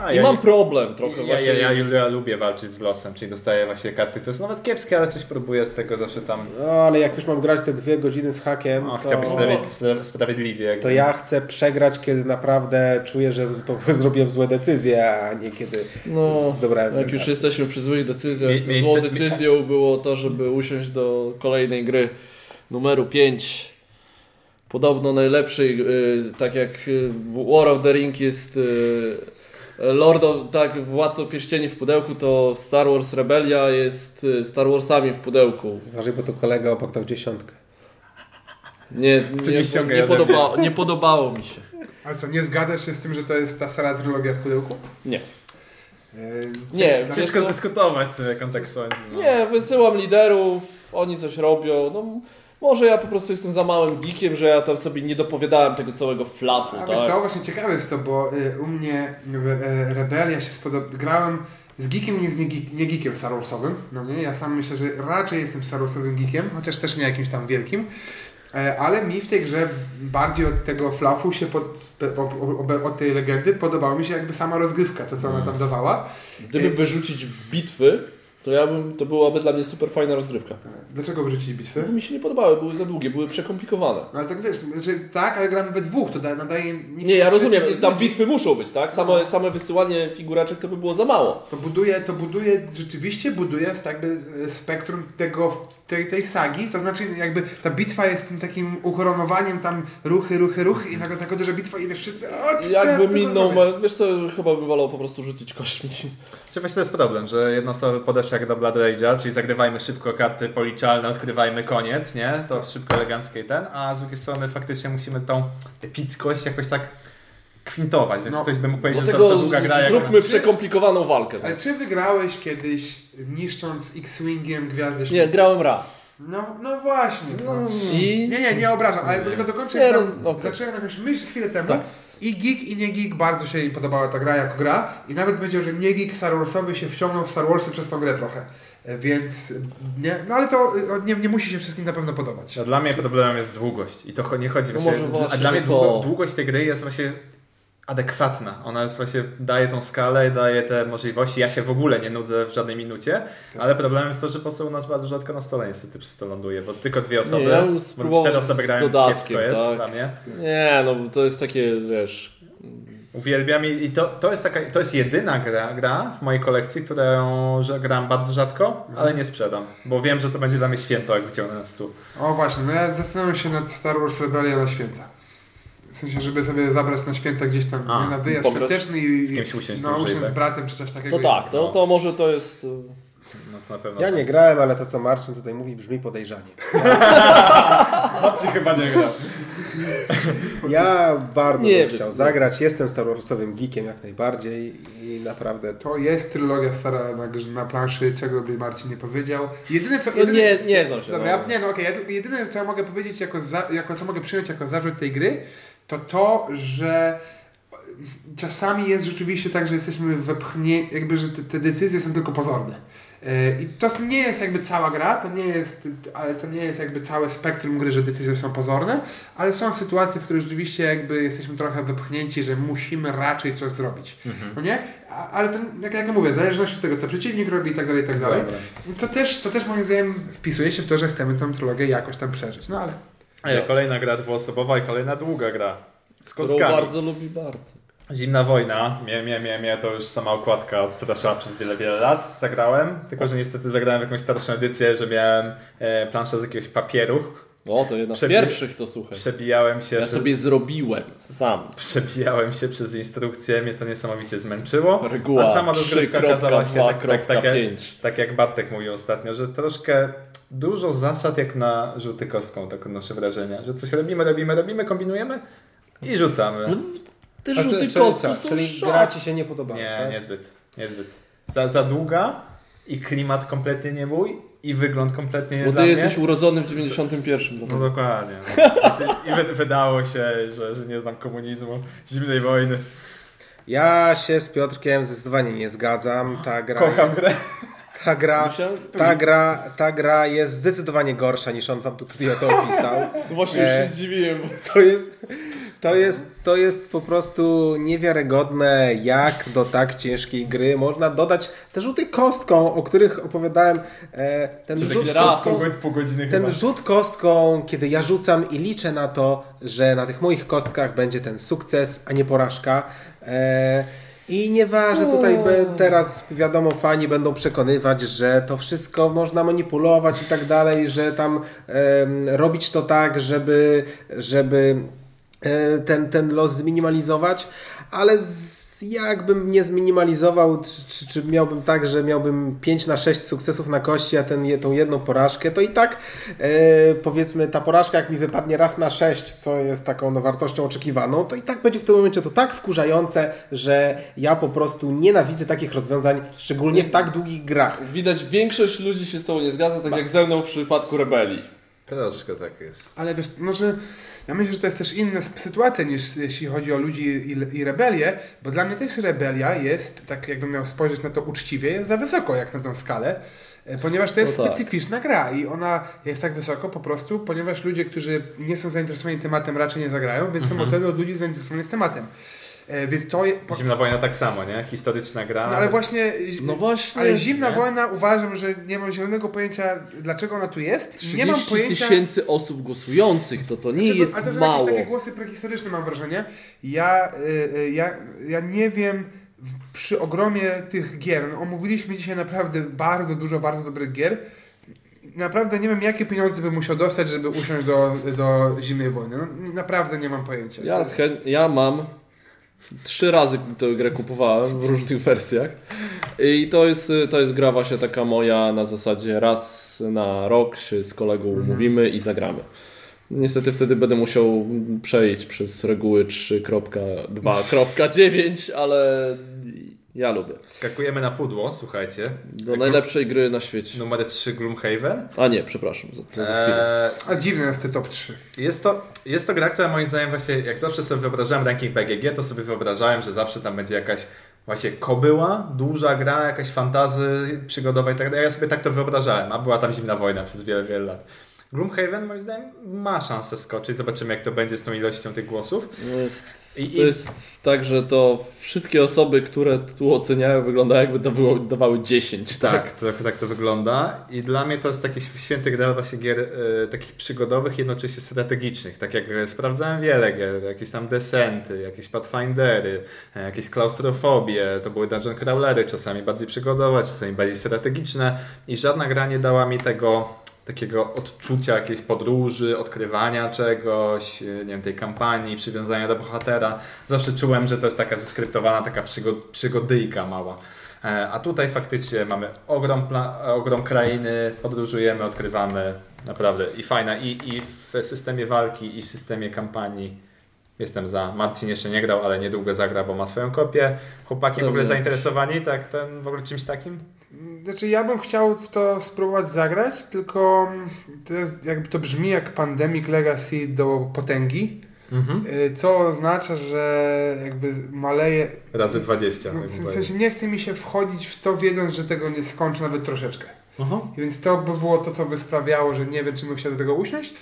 A, I ja, mam problem trochę ja, właśnie. ja, ja, ja lubię walczyć z losem, czyli dostaję właśnie karty, to jest nawet kiepskie, ale coś próbuję z tego zawsze tam... No ale jak już mam grać te dwie godziny z hakiem, O, to, chciałbyś sprawiedli- sprawiedliwie. jakby. to ja chcę przegrać, kiedy naprawdę czuję, że zrobiłem złe decyzje, a nie kiedy No, zdobrałem jak już karty. jesteśmy przy złych decyzjach, Mie- to miejsce- złą decyzją było to, żeby usiąść do kolejnej gry numeru 5. Podobno najlepszej, y, tak jak y, w War of the Ring jest Lord of, tak, Władcą Pierścieni w pudełku, to Star Wars Rebelia jest y, Star Warsami w pudełku. Uważaj, bo tu kolega obok dał dziesiątkę. Nie, nie nie, ściągaj nie, podobało, nie podobało mi się. Ale co, nie zgadzasz się z tym, że to jest ta stara trylogia w pudełku? Nie. Yy, co- Nie, Ciężko co? zdyskutować sobie, jak on tak sądzi. No. Nie, wysyłam liderów, oni coś robią. No, może ja po prostu jestem za małym geekiem, że ja tam sobie nie dopowiadałem tego całego flafu, A wiesz tak? co, właśnie ciekawe jest to, bo y, u mnie y, Rebelia się spodoba... Grałem z geekiem, nie z nie, geek, nie geekiem Star Warsowym. No nie, ja sam myślę, że raczej jestem Star Warsowym geekiem, chociaż też nie jakimś tam wielkim. E, Ale mi w tej grze bardziej od tego flafu się pod, od tej legendy podobała mi się jakby sama rozgrywka, to co ona tam dawała. Gdyby wyrzucić bitwy, to ja bym, to byłaby dla mnie super fajna rozgrywka. Dlaczego wyrzucili bitwy? Bo mi się nie podobały, były za długie, były przekomplikowane. No ale tak wiesz, że tak, ale gramy we dwóch, to da, nadaje... Nie, ja rozumiem, tam ludzi. bitwy muszą być, tak? Same, same wysyłanie figuraczek to by było za mało. To buduje, to buduje, rzeczywiście buduje jakby e, spektrum tego, tej, tej sagi, to znaczy jakby ta bitwa jest tym takim ukoronowaniem tam ruchy, ruchy, ruchy i nagle taka duża bitwa i wiesz wszyscy, o, Jakby minął, wiesz co, chyba bym wolał po prostu rzucić kośćmi. Czy właśnie to jest problem, że jedna osoba podeszła jak do Blood Rage'a, czyli zagrywajmy szybko karty policzalne, odkrywajmy koniec, nie? To szybko, eleganckie i ten, a z drugiej strony faktycznie musimy tą epickość jakoś tak kwintować, więc No, ktoś by mógł powiedzieć, że za, długa gra jak... zróbmy przekomplikowaną walkę. Ale czy wygrałeś kiedyś niszcząc X-Wingiem Gwiazdy Nie, grałem raz. No, no właśnie. No. I Nie, nie, nie obrażam, ale tylko dokończę. Nie, tam roz- okej. Zacząłem jakąś myśl chwilę temu. Tak. I geek i nie geek bardzo się im podobała ta gra jako gra i nawet powiedział, że nie geek Star Warsowy się wciągnął w Star Warsy przez tą grę trochę. E, Więc nie, no ale to e, nie, nie musi się wszystkim na pewno podobać. No, dla mnie problemem jest długość i to nie chodzi No właśnie, może właśnie a dla mnie to- długo, długość tej gry jest właśnie adekwatna. Ona jest właśnie, daje tą skalę, daje te możliwości. Ja się w ogóle nie nudzę w żadnej minucie, ale problemem jest to, że po prostu u nas bardzo rzadko na stole niestety przez to ląduje, bo tylko dwie osoby, ja bo spróbował cztery osoby grają, dodatkiem, kiepsko jest tak. dla mnie. Nie, no to jest takie, wiesz... Uwielbiam i to, to, jest taka, to jest jedyna gra, gra w mojej kolekcji, którą że gram bardzo rzadko, ale nie sprzedam, bo wiem, że to będzie dla mnie święto, jak wyciągnę na stół. O właśnie, no ja zastanawiam się nad Star Wars Rebellion na święta. W sensie, żeby sobie zabrać na święta gdzieś tam A, nie na wyjazd świąteczny i z kimś usiąść no, usiąść z tak? bratem czy coś takiego. To tak, to, to może to jest... No to na pewno. Ja nie grałem, ale to co Marcin tutaj mówi brzmi podejrzanie. Marcin chyba nie grał. Ja bardzo Nie bym chciał zagrać. Jestem Star Warsowym geekiem jak najbardziej i naprawdę To jest trylogia stara na, na planszy, czego by Marcin nie powiedział. Jedyne co... No Jedyne, nie, nie znam się. Dobra, no. ja, nie no okej, ja tylko- jedyne co ja mogę powiedzieć, jako, za, jako co mogę przyjąć jako zarzut tej gry, to to, że czasami jest rzeczywiście tak, że jesteśmy wepchnięci, jakby, że te, te decyzje są tylko pozorne. Yy, I to nie jest jakby cała gra, to nie jest, ale to nie jest jakby całe spektrum gry, że decyzje są pozorne, ale są sytuacje, w których rzeczywiście jakby jesteśmy trochę wepchnięci, że musimy raczej coś zrobić. No nie? A, ale to, jak, jak ja mówię, w zależności od tego, co przeciwnik robi i tak dalej, i tak dalej. To też, to też moim zdaniem wpisuje się w to, że chcemy tę trylogię jakoś tam przeżyć. No Ale kolejna gra dwuosobowa i kolejna długa gra. Z Którą kostkami. bardzo lubi Bart. Zimna wojna, mnie, mnie, mnie, mnie to już sama okładka odstraszała przez wiele, wiele lat. Zagrałem, tylko że niestety zagrałem w jakąś starszą edycję, że miałem e, planszę z jakiegoś papieru O, to jedna z Przebi- pierwszych, to słuchaj. Przebijałem się, Ja przez- sobie zrobiłem sam. przebijałem się przez instrukcję, mnie to niesamowicie zmęczyło. Reguła a sama rozgrywka okazała się tak, tak, tak, jak, 3.2.5. tak jak Bartek mówił ostatnio, że troszkę dużo zasad jak na rzuty kostką, tak odnoszę wrażenia, że coś robimy, robimy, robimy, kombinujemy i rzucamy. Te A ty- rzuty czyli kostką są Czyli szok. gra ci się nie podobała, Nie, tak? niezbyt, niezbyt. Za, za długa i klimat kompletnie nie mój i wygląd kompletnie nie Bo ty mnie. jesteś urodzony w 91. No dlatego. dokładnie. No. I wy- wydało się, że, że nie znam komunizmu, zimnej wojny. Ja się z Piotrkiem zdecydowanie nie zgadzam. Ta gra, Kocham jest, grę. Ta gra, ta gra, ta gra jest zdecydowanie gorsza niż on wam tu tutaj to opisał. No Właśnie już E, się zdziwiłem. To jest, to jest, to jest po prostu niewiarygodne, jak do tak ciężkiej gry można dodać te rzuty kostką, o których opowiadałem. E, ten Czyli rzut kostką, ten chyba. rzut kostką, kiedy ja rzucam i liczę na to, że na tych moich kostkach będzie ten sukces, a nie porażka. E, I nieważne, tutaj be, teraz wiadomo, fani będą przekonywać, że to wszystko można manipulować i tak dalej, że tam em, robić to tak, żeby, żeby e, ten, ten los zminimalizować, ale z, jakbym nie zminimalizował, czy, czy, czy miałbym tak, że miałbym 5 na 6 sukcesów na kości, a ten, tą jedną porażkę, to i tak e, powiedzmy ta porażka jak mi wypadnie raz na 6, co jest taką no, wartością oczekiwaną, to i tak będzie w tym momencie to tak wkurzające, że ja po prostu nienawidzę takich rozwiązań, szczególnie w tak długich grach. Widać, większość ludzi się z tobą nie zgadza, tak jak ze mną w przypadku rebelii. Troszkę tak jest. Ale wiesz, może ja myślę, że to jest też inna sytuacja niż jeśli chodzi o ludzi i, i rebelię, bo dla mnie też rebelia jest, tak jakbym miał spojrzeć na to uczciwie, jest za wysoko jak na tą skalę, e, ponieważ to jest No tak. specyficzna gra i ona jest tak wysoko po prostu, ponieważ ludzie, którzy nie są zainteresowani tematem raczej nie zagrają, więc są oceny od ludzi zainteresowanych tematem. E, Więc to... je- Zimna wojna tak samo, nie? Historyczna gra. no ale właśnie... No właśnie, Ale zimna nie? wojna uważam, że nie mam zielonego pojęcia, dlaczego ona tu jest. 30 Nie mam pojęcia... tysięcy osób głosujących, to to nie Znaczy, jest ale to są mało. jakieś takie głosy prehistoryczne mam wrażenie. Ja, y, y, ja, ja nie wiem przy ogromie tych gier, no, omówiliśmy dzisiaj naprawdę bardzo dużo bardzo dobrych gier. Naprawdę nie wiem, jakie pieniądze bym musiał dostać, żeby usiąść do, do zimnej wojny. No, naprawdę nie mam pojęcia. Ja, ja mam trzy razy tę grę kupowałem w różnych wersjach i to jest, to jest gra właśnie taka moja na zasadzie raz na rok się z kolegą umówimy i zagramy. Niestety wtedy będę musiał przejść przez reguły 3.2.9, ale ja lubię. Skakujemy na pudło, słuchajcie. Do najlepszej gry na świecie. Numer 3 Gloomhaven. A nie, przepraszam, za, to za chwilę. Eee, A dziwne jest te top 3. Jest to, jest to gra, która moim zdaniem właśnie, jak zawsze sobie wyobrażałem ranking BGG, to sobie wyobrażałem, że zawsze tam będzie jakaś właśnie kobyła, duża gra, jakaś fantazy przygodowa i tak dalej. Ja sobie tak to wyobrażałem, a była tam zimna wojna przez wiele, wiele lat. Gloomhaven moim zdaniem ma szansę wskoczyć, zobaczymy jak to będzie z tą ilością tych głosów. No jest, I- to jest tak, że to wszystkie osoby, które tu oceniają, wyglądają jakby dawały, dawały 10, tak? Tak, trochę tak to wygląda. I dla mnie to jest taki święty gra właśnie gier e, takich przygodowych, jednocześnie strategicznych. Tak jak e, sprawdzałem wiele gier, jakieś tam Descenty, jakieś Pathfindery, e, jakieś klaustrofobie, to były dungeon crawlery, czasami bardziej przygodowe, czasami bardziej strategiczne i żadna gra nie dała mi tego takiego odczucia jakiejś podróży, odkrywania czegoś, e, nie wiem, tej kampanii, przywiązania do bohatera. Zawsze czułem, że to jest taka zeskryptowana, taka przygo przygodyjka mała. E, A tutaj faktycznie mamy ogrom, ogrom krainy, podróżujemy, odkrywamy. Naprawdę i fajna i, i w systemie walki, i w systemie kampanii. Jestem za. Marcin jeszcze nie grał, ale niedługo zagra, bo ma swoją kopię. Chłopaki w ogóle zainteresowani tak, ten, w ogóle czymś takim? Znaczy ja bym chciał w to spróbować zagrać, tylko to jest, jakby to brzmi jak Pandemic Legacy do potęgi, Mhm. y, co oznacza, że jakby maleje... Razy 20. No, tak w sensie nie chce mi się wchodzić w to wiedząc, że tego nie skończę nawet troszeczkę. Aha. Więc to by było to, co by sprawiało, że nie wiem, czy bym chciał do tego usiąść.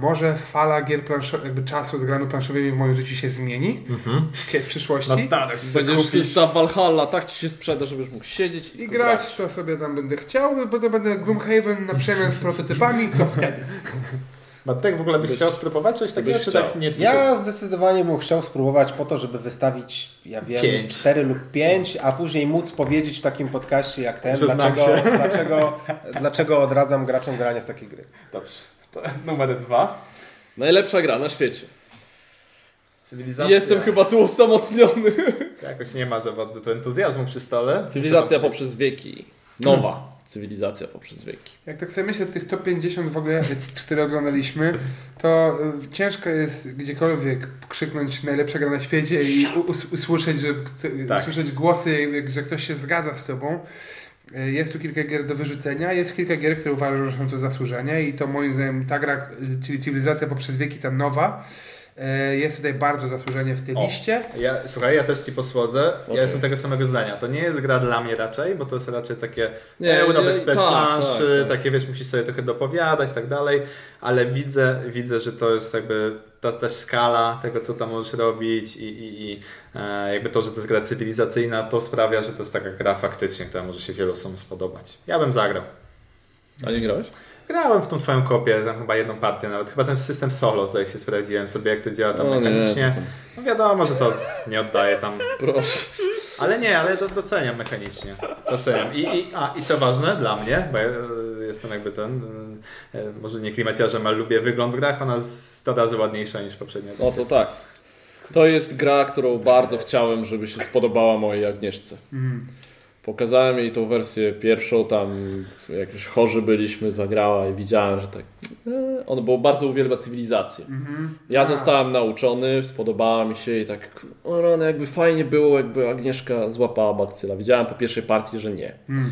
Może fala gier planszo- jakby czasu z grami planszowymi w moim życiu się zmieni Mhm. w przyszłości. Na starość Będziesz kupić. za Valhalla, tak ci się sprzeda, żebyś mógł siedzieć i, I grać, co sobie tam będę chciał, bo to będę Gloomhaven na przemian z prototypami, to wtedy. Bartek, w ogóle byś Byś- chciał spróbować coś takiego, czy chciał. tak nie twój Ja zdecydowanie bym chciał spróbować po to, żeby wystawić, ja wiem, Pięć. 4 lub 5, a później móc powiedzieć w takim podcaście jak ten, dlaczego, dlaczego, dlaczego odradzam graczom granie w takie gry. Dobrze. To numer dwa. Najlepsza gra na świecie. Cywilizacja. Jestem chyba tu osamotniony. Jakoś nie ma za bardzo tu entuzjazmu przy stole. Cywilizacja poprzez wieki. Nowa cywilizacja poprzez wieki. Jak tak sobie myślę, tych top 50 w ogóle, które oglądaliśmy, to y, ciężko jest gdziekolwiek krzyknąć najlepsza gra na świecie i usłyszeć, że, Tak. usłyszeć głosy, że ktoś się zgadza z tobą. Y, Jest tu kilka gier do wyrzucenia, jest kilka gier, które uważam, że są to zasłużenie i to moim zdaniem ta gra, y, czyli Cywilizacja poprzez wieki, ta nowa, jest tutaj bardzo zasłużenie w tej O. liście. Ja, słuchaj, ja też ci posłodzę. Okej. Ja jestem tego samego zdania. To nie jest gra dla mnie raczej, bo to jest raczej takie Nie, euro bez, bez tak, planszy, tak, tak. takie wiesz, musisz sobie trochę dopowiadać i tak dalej, ale widzę, widzę, że to jest jakby ta, ta skala tego, co tam możesz robić i, i, i e, jakby to, że to jest gra cywilizacyjna, to sprawia, że to jest taka gra faktycznie, która może się wielu osobom spodobać. Ja bym zagrał. A nie grałeś? Grałem w tą twoją kopię, tam chyba jedną partię nawet, chyba ten system solo, zdaje się, sprawdziłem sobie, jak to działa tam O nie, mechanicznie. to tam- No wiadomo, że to nie oddaje tam Proszę. ale nie, ale do, doceniam mechanicznie. Doceniam. I, i, a, I co ważne dla mnie, bo ja e, jestem jakby ten, e, e, może nie klimaciarzem, ale lubię wygląd w grach, ona jest 100 razy ładniejsza niż poprzednia. No to tak. To jest gra, którą bardzo chciałem, żeby się spodobała mojej Agnieszce. Pokazałem jej tą wersję pierwszą, tam jak już chorzy byliśmy, zagrała i widziałem, że tak. E, on był bardzo uwielbia cywilizację. Ja A. zostałem nauczony, spodobała mi się i tak, o rany, jakby fajnie było, jakby Agnieszka złapała bakcyla. Widziałem po pierwszej partii, że nie. Mm.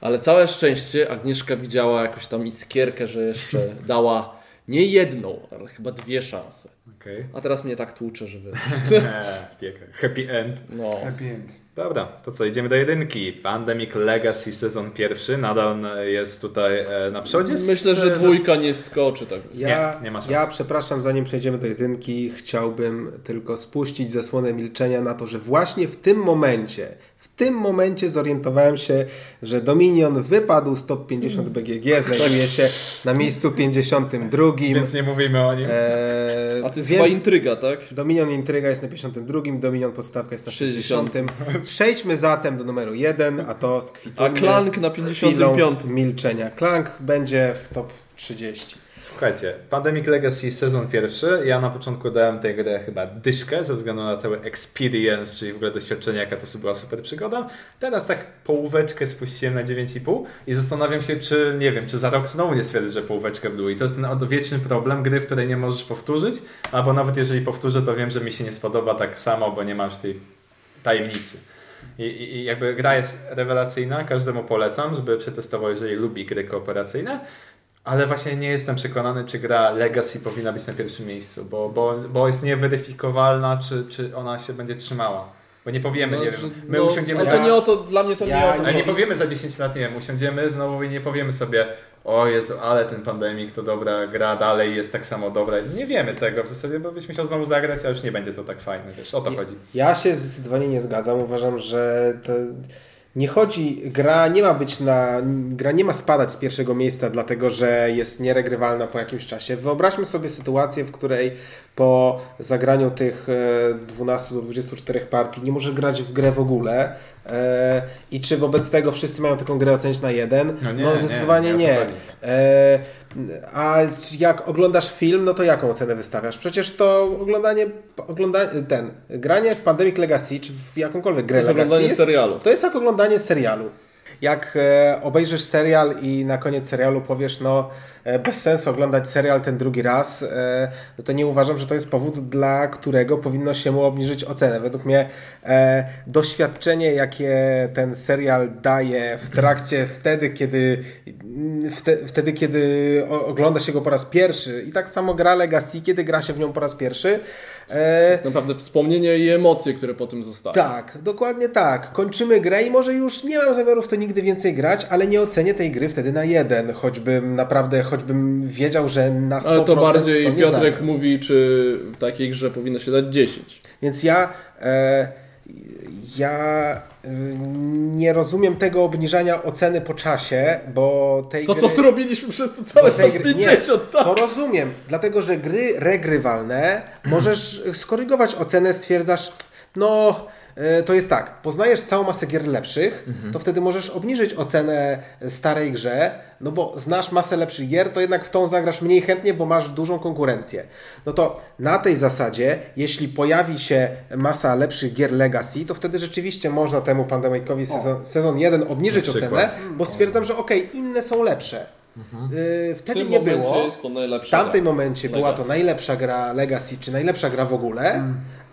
Ale całe szczęście Agnieszka widziała jakąś tam iskierkę, że jeszcze dała nie jedną, ale chyba dwie szanse. Okej. A teraz mnie tak tłucze, że wy... Okay. Piękny. Happy end. No. Happy end. Dobra, to co, idziemy do jedynki. Pandemic Legacy sezon pierwszy nadal jest tutaj e, na przodzie. Myślę, że dwójka nie skoczy tak. Ja, Nie, nie ma szans. ja przepraszam, zanim przejdziemy do jedynki, chciałbym tylko spuścić zasłonę milczenia na to, że właśnie w tym momencie, w tym momencie zorientowałem się, że Dominion wypadł z top 50 BGG, znajduje się na miejscu 52. Więc nie mówimy o nim. Eee, A to jest więc chyba intryga, tak? Dominion Intryga jest na 52, Dominion Podstawka jest na 60. 60. Przejdźmy zatem do numeru 1, a to A skwitujmy Klank na chwilą 55. milczenia. Klank będzie w top 30. Słuchajcie, Pandemic Legacy sezon pierwszy. Ja na początku dałem tej grze chyba dyszkę ze względu na cały experience, czyli w ogóle doświadczenie, jaka to była super przygoda. Teraz tak połóweczkę spuściłem na 9,5 i zastanawiam się, czy nie wiem, czy za rok znowu nie stwierdzę, że połóweczkę w dół. I to jest ten odwieczny problem gry, w której nie możesz powtórzyć, albo nawet jeżeli powtórzę, to wiem, że mi się nie spodoba tak samo, bo nie masz tej tajemnicy. I, i, jakby gra jest rewelacyjna, każdemu polecam, żeby przetestował, jeżeli lubi gry kooperacyjne. Ale właśnie nie jestem przekonany, czy gra Legacy powinna być na pierwszym miejscu, bo, bo, bo jest nieweryfikowalna, czy, czy ona się będzie trzymała. Bo nie powiemy, No, nie wiem. My no, usiądziemy ale to nie o to, dla mnie to Ja nie o to. Ale nie powiemy za 10 lat, nie wiem, usiądziemy znowu i nie powiemy sobie o Jezu, ale ten pandemik to dobra gra, dalej jest tak samo dobra. Nie wiemy tego w zasadzie, bo byśmy chciał znowu zagrać, a już nie będzie to tak fajne, wiesz, o to chodzi. Ja się zdecydowanie nie zgadzam. Uważam, że to nie chodzi, gra nie ma być na, gra nie ma spadać z pierwszego miejsca, dlatego że jest nieregrywalna po jakimś czasie. Wyobraźmy sobie sytuację, w której po zagraniu tych e, 12 do 24 partii nie możesz grać w grę w ogóle. E, I czy wobec tego wszyscy mają taką grę ocenić na jeden? No nie, nie, zdecydowanie nie nie. chodzi. E, a jak oglądasz film, no to jaką ocenę wystawiasz? Przecież to oglądanie, oglądanie ten, granie w Pandemic Legacy, czy w jakąkolwiek grę To jest Legacy oglądanie serialu. To jest jak oglądanie serialu. Jak e, obejrzysz serial i na koniec serialu powiesz, no bez sensu oglądać serial ten drugi raz, e, no to nie uważam, że to jest powód, dla którego powinno się mu obniżyć ocenę. Według mnie e, doświadczenie, jakie ten serial daje w trakcie, wtedy, kiedy wte, wtedy, kiedy ogląda się go po raz pierwszy i tak samo gra Legacy, kiedy gra się w nią po raz pierwszy, e, Naprawdę wspomnienie i emocje, które po tym zostały. tak, dokładnie tak. Kończymy grę i może już nie mam zamiaru w to nigdy więcej grać, ale nie ocenię tej gry wtedy na jeden, choćbym naprawdę, choćbym wiedział, że na 100% Ale to bardziej to nie Piotrek zagram. mówi, czy w takiej grze powinno się dać 10. Więc ja, e, ja e, nie rozumiem tego obniżania oceny po czasie, bo tej To gry... co zrobiliśmy przez to całe tej gry- 50, tak? To rozumiem, dlatego że gry regrywalne możesz skorygować ocenę, stwierdzasz, no to jest tak, poznajesz całą masę gier lepszych, to wtedy możesz obniżyć ocenę starej grze, no bo znasz masę lepszych gier, to jednak w tą zagrasz mniej chętnie, bo masz dużą konkurencję. No to na tej zasadzie, jeśli pojawi się masa lepszych gier Legacy, to wtedy rzeczywiście można temu Pandemicowi sezon, sezon 1 obniżyć ocenę, bo stwierdzam, że okej, inne są lepsze. Yy, W Wtedy nie było. jest to najlepsza W tamtym momencie była to Legacy. najlepsza gra Legacy, czy najlepsza gra w ogóle,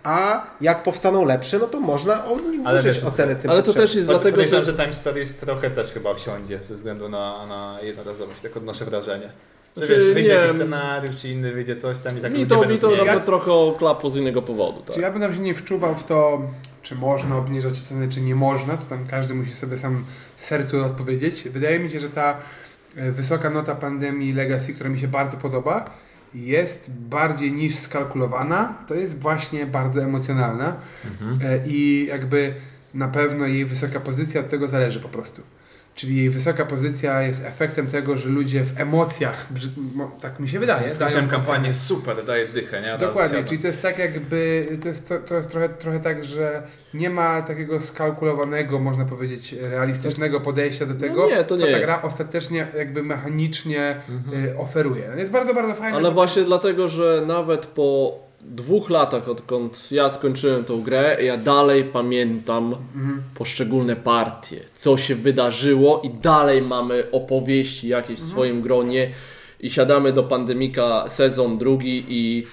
a jak powstaną lepsze, no to można Ale obniżyć wiesz, ocenę tym Ale to też jest dlatego, że... że Time Stories trochę też chyba osiądzie ze względu na, na jednorazowość, tak odnoszę wrażenie. Że Znaczy, wiesz, wyjdzie nie jakiś scenariusz, czy inny wyjdzie coś tam i tak Mi to, mi to nawet trochę oklapło z innego powodu. Tak. Czy ja bym tam się nie wczuwał w to, czy można obniżać cenę, czy nie można, to tam każdy musi sobie sam w sercu odpowiedzieć. Wydaje mi się, że ta e, wysoka nota pandemii Legacy, która mi się bardzo podoba, jest bardziej niż skalkulowana, to jest właśnie bardzo emocjonalna E, i jakby na pewno jej wysoka pozycja od tego zależy po prostu. Czyli jej wysoka pozycja jest efektem tego, że ludzie w emocjach, tak mi się wydaje, Skończyłem kampanię, ocenę. super, daje dychę, nie? Dokładnie, czyli to jest tak jakby, to jest, to, to jest trochę, trochę tak, że nie ma takiego skalkulowanego, można powiedzieć, realistycznego podejścia do tego, No nie, to co nie. ta gra ostatecznie jakby mechanicznie y, oferuje. No Jest bardzo, bardzo fajne. Ale właśnie dlatego, że nawet po dwóch latach, odkąd ja skończyłem tą grę, ja dalej pamiętam poszczególne partie, co się wydarzyło i dalej mamy opowieści jakieś w swoim gronie i siadamy do Pandemika sezon drugi i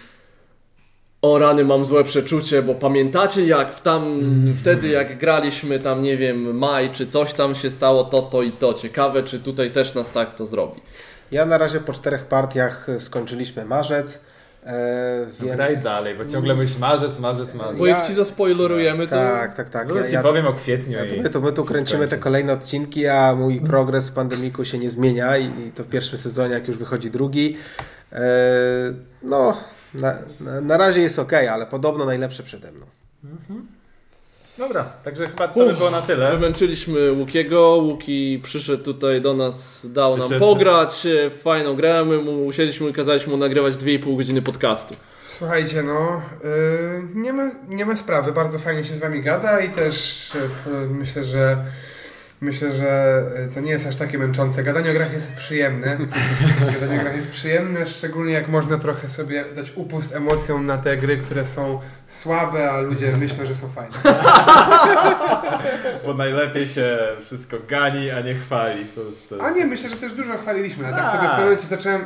o rany mam złe przeczucie, bo pamiętacie jak w tam, wtedy jak graliśmy tam, nie wiem, maj czy coś tam się stało, to, to i to. Ciekawe, czy tutaj też nas tak to zrobi. Ja na razie po czterech partiach skończyliśmy marzec, e, No więc... Graj dalej, bo ciągle myślisz marzec, marzec, marzec. Bo Ja- jak ci zaspoilerujemy, to... Tak, tak, tak. No Ja, ja, ja, powiem o kwietniu ja, i... my, to my tu kręcimy te kolejne odcinki, a mój progres w pandemiku się nie zmienia i, i to w pierwszym sezonie, jak już wychodzi drugi. E, no, na, na, na razie jest ok, ale podobno najlepsze przede mną. Dobra, także chyba to by było na tyle. Wymęczyliśmy Łukiego, Łuki przyszedł tutaj do nas, dał nam Przyszedł. pograć e, w fajną grę, my mu usiedliśmy i kazaliśmy mu nagrywać 2,5 godziny podcastu. Słuchajcie, no, y, nie, ma, nie ma sprawy, bardzo fajnie się z wami gada i też y, myślę, że myślę, że y, to nie jest aż takie męczące. Gadanie o grach jest przyjemne. Gadanie o grach jest przyjemne, szczególnie jak można trochę sobie dać upust emocjom na te gry, które są słabe, a ludzie myślą, że są fajne. Bo najlepiej się wszystko gani, a nie chwali. To jest, to jest... A nie, myślę, że też dużo chwaliliśmy, ale tak Tak. sobie w pewnym momencie zacząłem...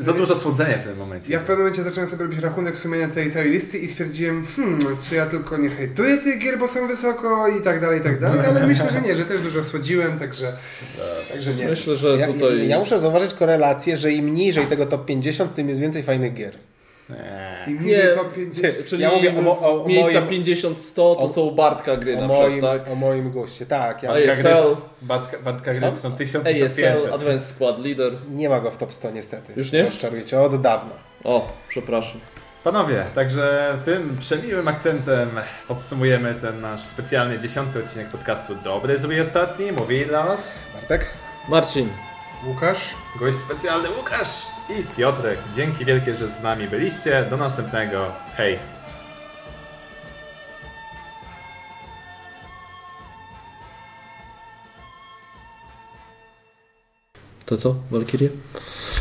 y, Za dużo słodzenia w tym momencie. Ja w pewnym momencie zacząłem sobie robić rachunek sumienia tej całej listy i stwierdziłem, hmm, czy ja tylko nie hejtuję tych gier, bo są wysoko i tak dalej, i tak dalej, ale myślę, że nie, że też dużo słodziłem, także, także nie. Myślę, że Ja, tutaj... ja, ja muszę zauważyć korelację, że im niżej tego top 50, tym jest więcej fajnych gier. Eee. Im niżej Nie, top 50... Czyli Ja mówię o o- o miejsca moim- 50-100 to o- są Bartka gry O na moim, przykład, tak? o moim guście, tak. Ja, ASL. Badka, badka gry to są 1000, ASL, 1500. Advanced Squad Leader. nie ma go w top 100 niestety. Już nie? Rozczaruję cię od dawna. O, przepraszam. Panowie, także tym przemiłym akcentem podsumujemy ten nasz specjalny dziesiąty odcinek podcastu Dobry, zły ostatni. Mówili dla Was Bartek? Marcin, Łukasz? gość specjalny Łukasz i Piotrek. Dzięki wielkie, że z nami byliście. Do następnego. Hej! to co, Valkyrie?